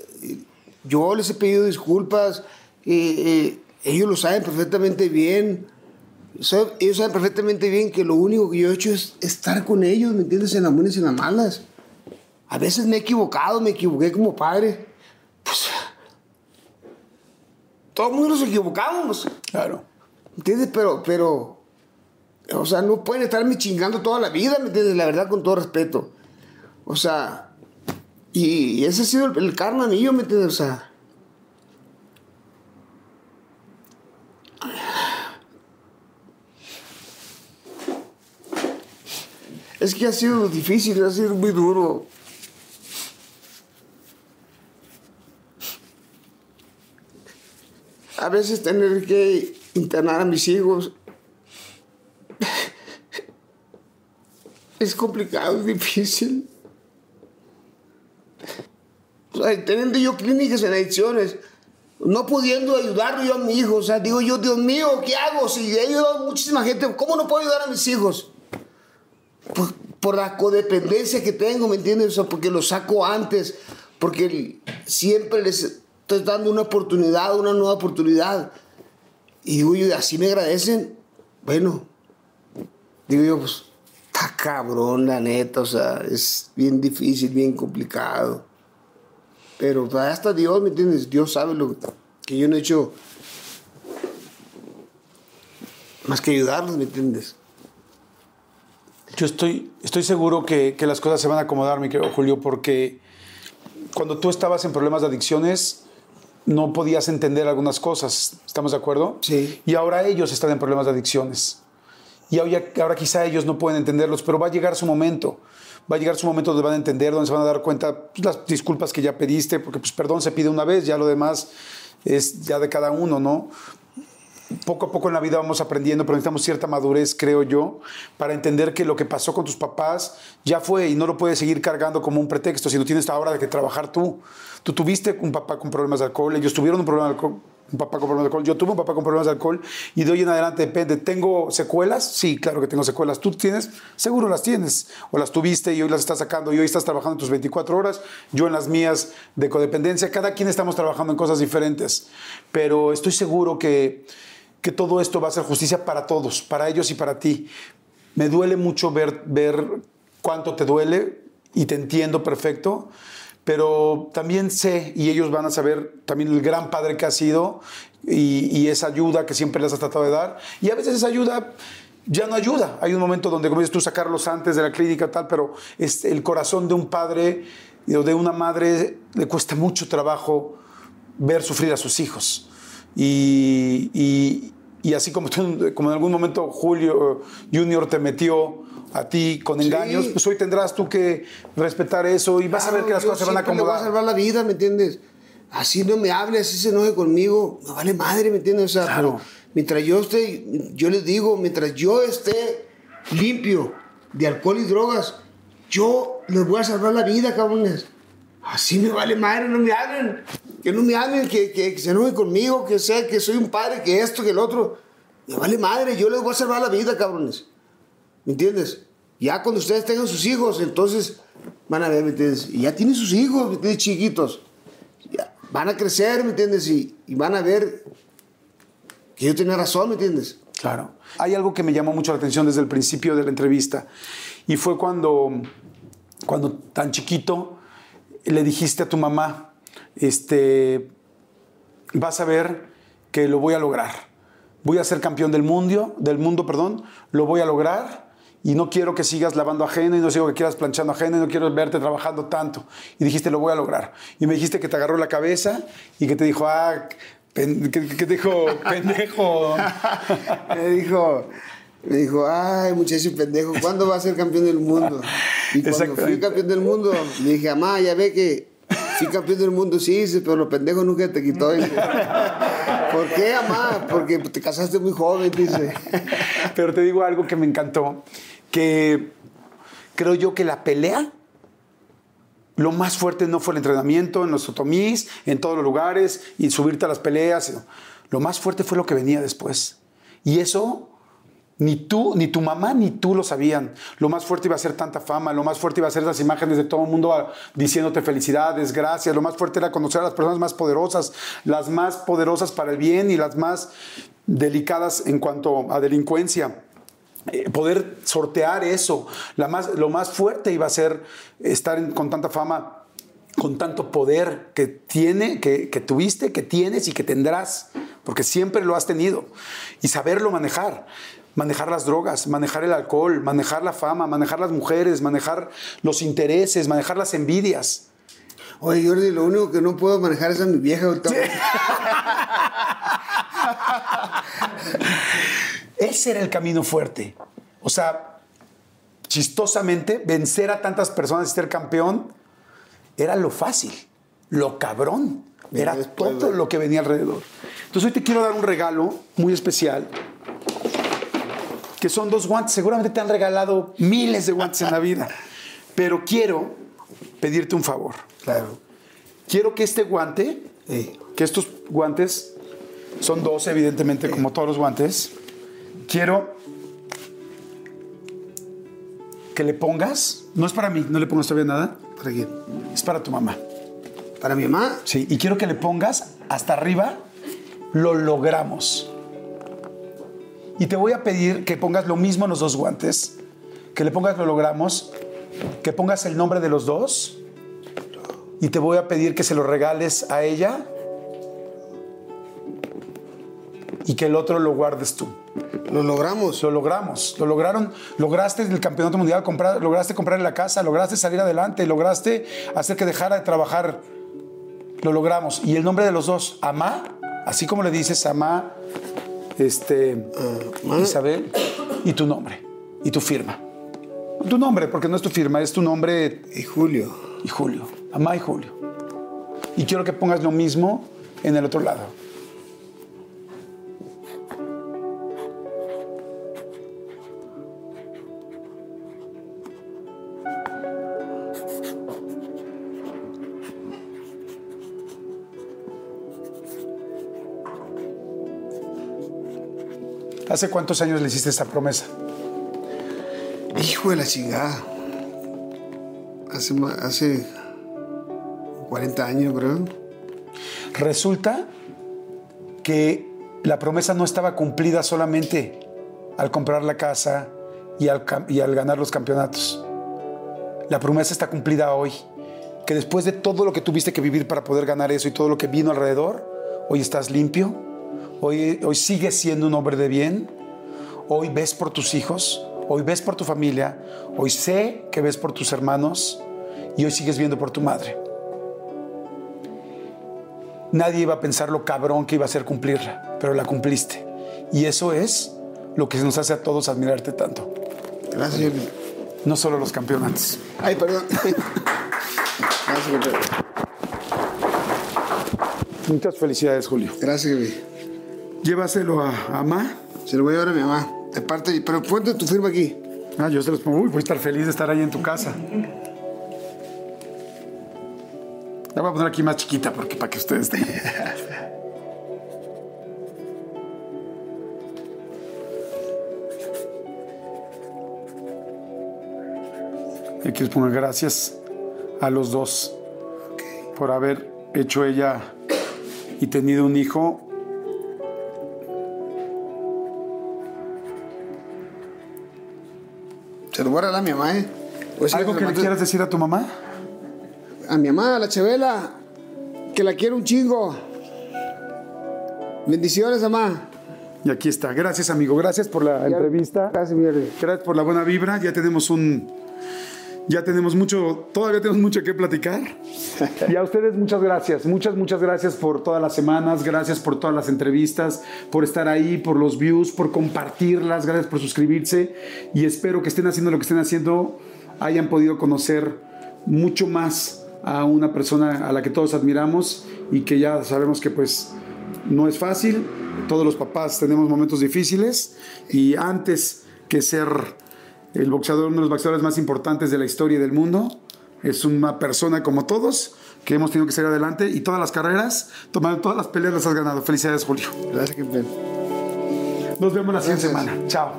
Yo les he pedido disculpas, eh, eh, ellos lo saben perfectamente bien. Ellos saben perfectamente bien que lo único que yo he hecho es estar con ellos, ¿me entiendes? En las buenas y en las malas. A veces me he equivocado, me equivoqué como padre. Pues. Todo el mundo nos equivocamos.
Claro.
¿Entiendes? Pero, pero, o sea, no pueden estarme chingando toda la vida, ¿me entiendes? La verdad, con todo respeto. O sea, y ese ha sido el, el karma mío, ¿me entiendes? O sea, es que ha sido difícil, ha sido muy duro. A veces tener que internar a mis hijos es complicado, es difícil. O sea, teniendo yo clínicas en adicciones, no pudiendo ayudar yo a mi hijo, o sea, digo yo, Dios mío, ¿qué hago? Si he ayudado a muchísima gente, ¿cómo no puedo ayudar a mis hijos? Por, por la codependencia que tengo, ¿me entiendes? O sea, porque los saco antes, porque siempre les estoy dando una oportunidad, una nueva oportunidad. Y digo yo, así me agradecen. Bueno, digo yo, pues, está cabrón, la neta, o sea, es bien difícil, bien complicado. Pero pues, hasta Dios, ¿me entiendes? Dios sabe lo que yo no he hecho. más que ayudarlos, ¿me entiendes?
Yo estoy, estoy seguro que, que las cosas se van a acomodar, mi querido Julio, porque cuando tú estabas en problemas de adicciones, no podías entender algunas cosas. ¿Estamos de acuerdo?
Sí.
Y ahora ellos están en problemas de adicciones. Y ahora, ahora quizá ellos no pueden entenderlos, pero va a llegar su momento. Va a llegar su momento donde van a entender, donde se van a dar cuenta pues, las disculpas que ya pediste, porque pues perdón se pide una vez, ya lo demás es ya de cada uno, ¿no? Poco a poco en la vida vamos aprendiendo, pero necesitamos cierta madurez, creo yo, para entender que lo que pasó con tus papás ya fue y no lo puedes seguir cargando como un pretexto, si no tienes ahora de que trabajar tú. Tú tuviste un papá con problemas de alcohol, ellos tuvieron un problema de alcohol, un papá con problemas de alcohol, yo tuve un papá con problemas de alcohol y de hoy en adelante depende. ¿Tengo secuelas? Sí, claro que tengo secuelas. ¿Tú tienes? Seguro las tienes. O las tuviste y hoy las estás sacando y hoy estás trabajando tus 24 horas, yo en las mías de codependencia. Cada quien estamos trabajando en cosas diferentes, pero estoy seguro que que todo esto va a ser justicia para todos, para ellos y para ti. Me duele mucho ver, ver cuánto te duele y te entiendo perfecto, pero también sé y ellos van a saber también el gran padre que has sido y, esa ayuda que siempre les has tratado de dar. Y a veces esa ayuda ya no ayuda. Hay un momento donde, dices tú, sacarlos antes de la clínica tal, pero es el corazón de un padre o de una madre le cuesta mucho trabajo ver sufrir a sus hijos. Y, y, así como, como en algún momento Julio Junior te metió a ti con engaños, pues hoy tendrás tú que respetar eso y vas a ver que las cosas se van a acomodar.
Le voy a salvar la vida, ¿me entiendes? Así no me hable, así se enoje conmigo, me vale madre, ¿me entiendes? O sea, claro. mientras yo esté, yo les digo, mientras yo esté limpio de alcohol y drogas, yo les voy a salvar la vida, cabrones. Así me vale madre, no me hablen. Que no me hablen, que, que, se enojen conmigo, que sea que soy un padre, que esto, que el otro. Me vale madre, yo les voy a salvar la vida, cabrones. ¿Me entiendes? Ya cuando ustedes tengan sus hijos, entonces van a ver, ¿me entiendes? Y ya tienen sus hijos, ¿me entiendes? Chiquitos. Ya, van a crecer, ¿me entiendes? Y, y van a ver que yo tenía razón, ¿me entiendes?
Claro. Hay algo que me llamó mucho la atención desde el principio de la entrevista. Y fue cuando, cuando tan chiquito le dijiste a tu mamá, este, vas a ver que lo voy a lograr. Voy a ser campeón del mundo, del mundo, perdón, lo voy a lograr y no quiero que sigas lavando ajeno y no quiero que quieras planchando ajeno y no quiero verte trabajando tanto. Y dijiste, lo voy a lograr. Y me dijiste que te agarró la cabeza y que te dijo, ah, ¿qué, te dijo, pendejo?
me dijo, me dijo, ay, muchacho pendejo, ¿cuándo va a ser campeón del mundo? Y cuando fui campeón del mundo, le dije, mamá, ya ve que fui campeón del mundo, sí, pero los pendejos nunca te quitó. ¿Por qué, mamá? Porque te casaste muy joven, dice.
Pero te digo algo que me encantó, que creo yo que la pelea, lo más fuerte no fue el entrenamiento en los otomís, en todos los lugares, y subirte a las peleas. Lo más fuerte fue lo que venía después. Y eso ni tú, ni tu mamá, ni tú lo sabían. Lo más fuerte iba a ser tanta fama, lo más fuerte iba a ser las imágenes de todo el mundo ah, diciéndote felicidades, gracias. Lo más fuerte era conocer a las personas más poderosas, las más poderosas para el bien y las más delicadas en cuanto a delincuencia. Eh, poder sortear eso. Lo más fuerte iba a ser estar con tanta fama con tanto poder que tiene, que, que, tuviste, que tienes y que tendrás, porque siempre lo has tenido, y saberlo manejar manejar las drogas, manejar el alcohol, manejar la fama, manejar las mujeres, manejar los intereses, manejar las envidias.
Oye, Jordi, lo único que no puedo manejar es a mi vieja.
Ese era el camino fuerte. O sea, chistosamente, vencer a tantas personas y ser campeón era lo fácil, lo cabrón. Era todo lo que venía alrededor. Entonces hoy te quiero dar un regalo muy especial que son dos guantes. Seguramente te han regalado miles de guantes en la vida. Pero quiero pedirte un favor.
Claro.
Quiero que este guante, que estos guantes son dos, evidentemente, como todos los guantes. Quiero que le pongas, no es para mí, no le pongas todavía nada.
¿Para quién?
Es para tu mamá.
¿Para mi mamá?
Sí, y quiero que le pongas hasta arriba, lo logramos. Y te voy a pedir que pongas lo mismo en los dos guantes, que le pongas lo logramos, que pongas el nombre de los dos y te voy a pedir que se lo regales a ella y que el otro lo guardes tú.
Lo logramos.
Lo logramos, lo lograron, lograste el campeonato mundial, comprar, lograste comprarle la casa, lograste salir adelante, lograste hacer que dejara de trabajar. Lo logramos. Y el nombre de los dos, Amá, así como le dices, Amá, este, Isabel, y tu nombre, y tu firma. Tu nombre, porque no es tu firma, es tu nombre.
Y Julio.
Y Julio. Amá y Julio. Y quiero que pongas lo mismo en el otro lado. ¿Hace cuántos años le hiciste esa promesa?
Hijo de la chingada. Hace, hace 40 años, creo.
Resulta que la promesa no estaba cumplida solamente al comprar la casa y al, y al ganar los campeonatos. La promesa está cumplida hoy. Que después de todo lo que tuviste que vivir para poder ganar eso y todo lo que vino alrededor, hoy estás limpio, hoy, hoy sigues siendo un hombre de bien, hoy ves por tus hijos, hoy ves por tu familia, hoy sé que ves por tus hermanos y hoy sigues viendo por tu madre. Nadie iba a pensar lo cabrón que iba a ser cumplirla, pero la cumpliste. Y eso es lo que nos hace a todos admirarte tanto.
Gracias, Julio.
No solo los campeonatos.
Ay, perdón. Gracias.
Muchas felicidades, Julio.
Gracias, Julio.
Llévaselo a a Amá.
Se lo voy a llevar a mi mamá. De parte, pero ponte tu firma aquí.
Ah, yo se los pongo. Uy, voy a estar feliz de estar ahí en tu casa. La voy a poner aquí más chiquita porque para que ustedes estén. Y aquí les pongo gracias a los dos por haber hecho ella y tenido un hijo
Se lo voy a regalar a mi mamá, ¿eh?
¿Algo que le quieras decir a tu mamá?
A mi mamá, a la Chabela, que la quiero un chingo. Bendiciones, mamá.
Y aquí está. Gracias, amigo. Gracias por la entrevista.
Gracias, mi.
Gracias por la buena vibra. Ya tenemos un. Ya tenemos mucho, todavía tenemos mucho que platicar. Y a ustedes muchas gracias, muchas, muchas gracias por todas las semanas, gracias por todas las entrevistas, por estar ahí, por los views, por compartirlas, gracias por suscribirse y espero que estén haciendo lo que estén haciendo, hayan podido conocer mucho más a una persona a la que todos admiramos y que ya sabemos que pues no es fácil, todos los papás tenemos momentos difíciles y antes que ser el boxeador, uno de los boxeadores más importantes de la historia y del mundo. Es una persona como todos que hemos tenido que salir adelante y todas las carreras, tomando todas las peleas las has ganado. Felicidades, Julio.
Gracias, campeón.
Nos vemos la siguiente semana. Chao.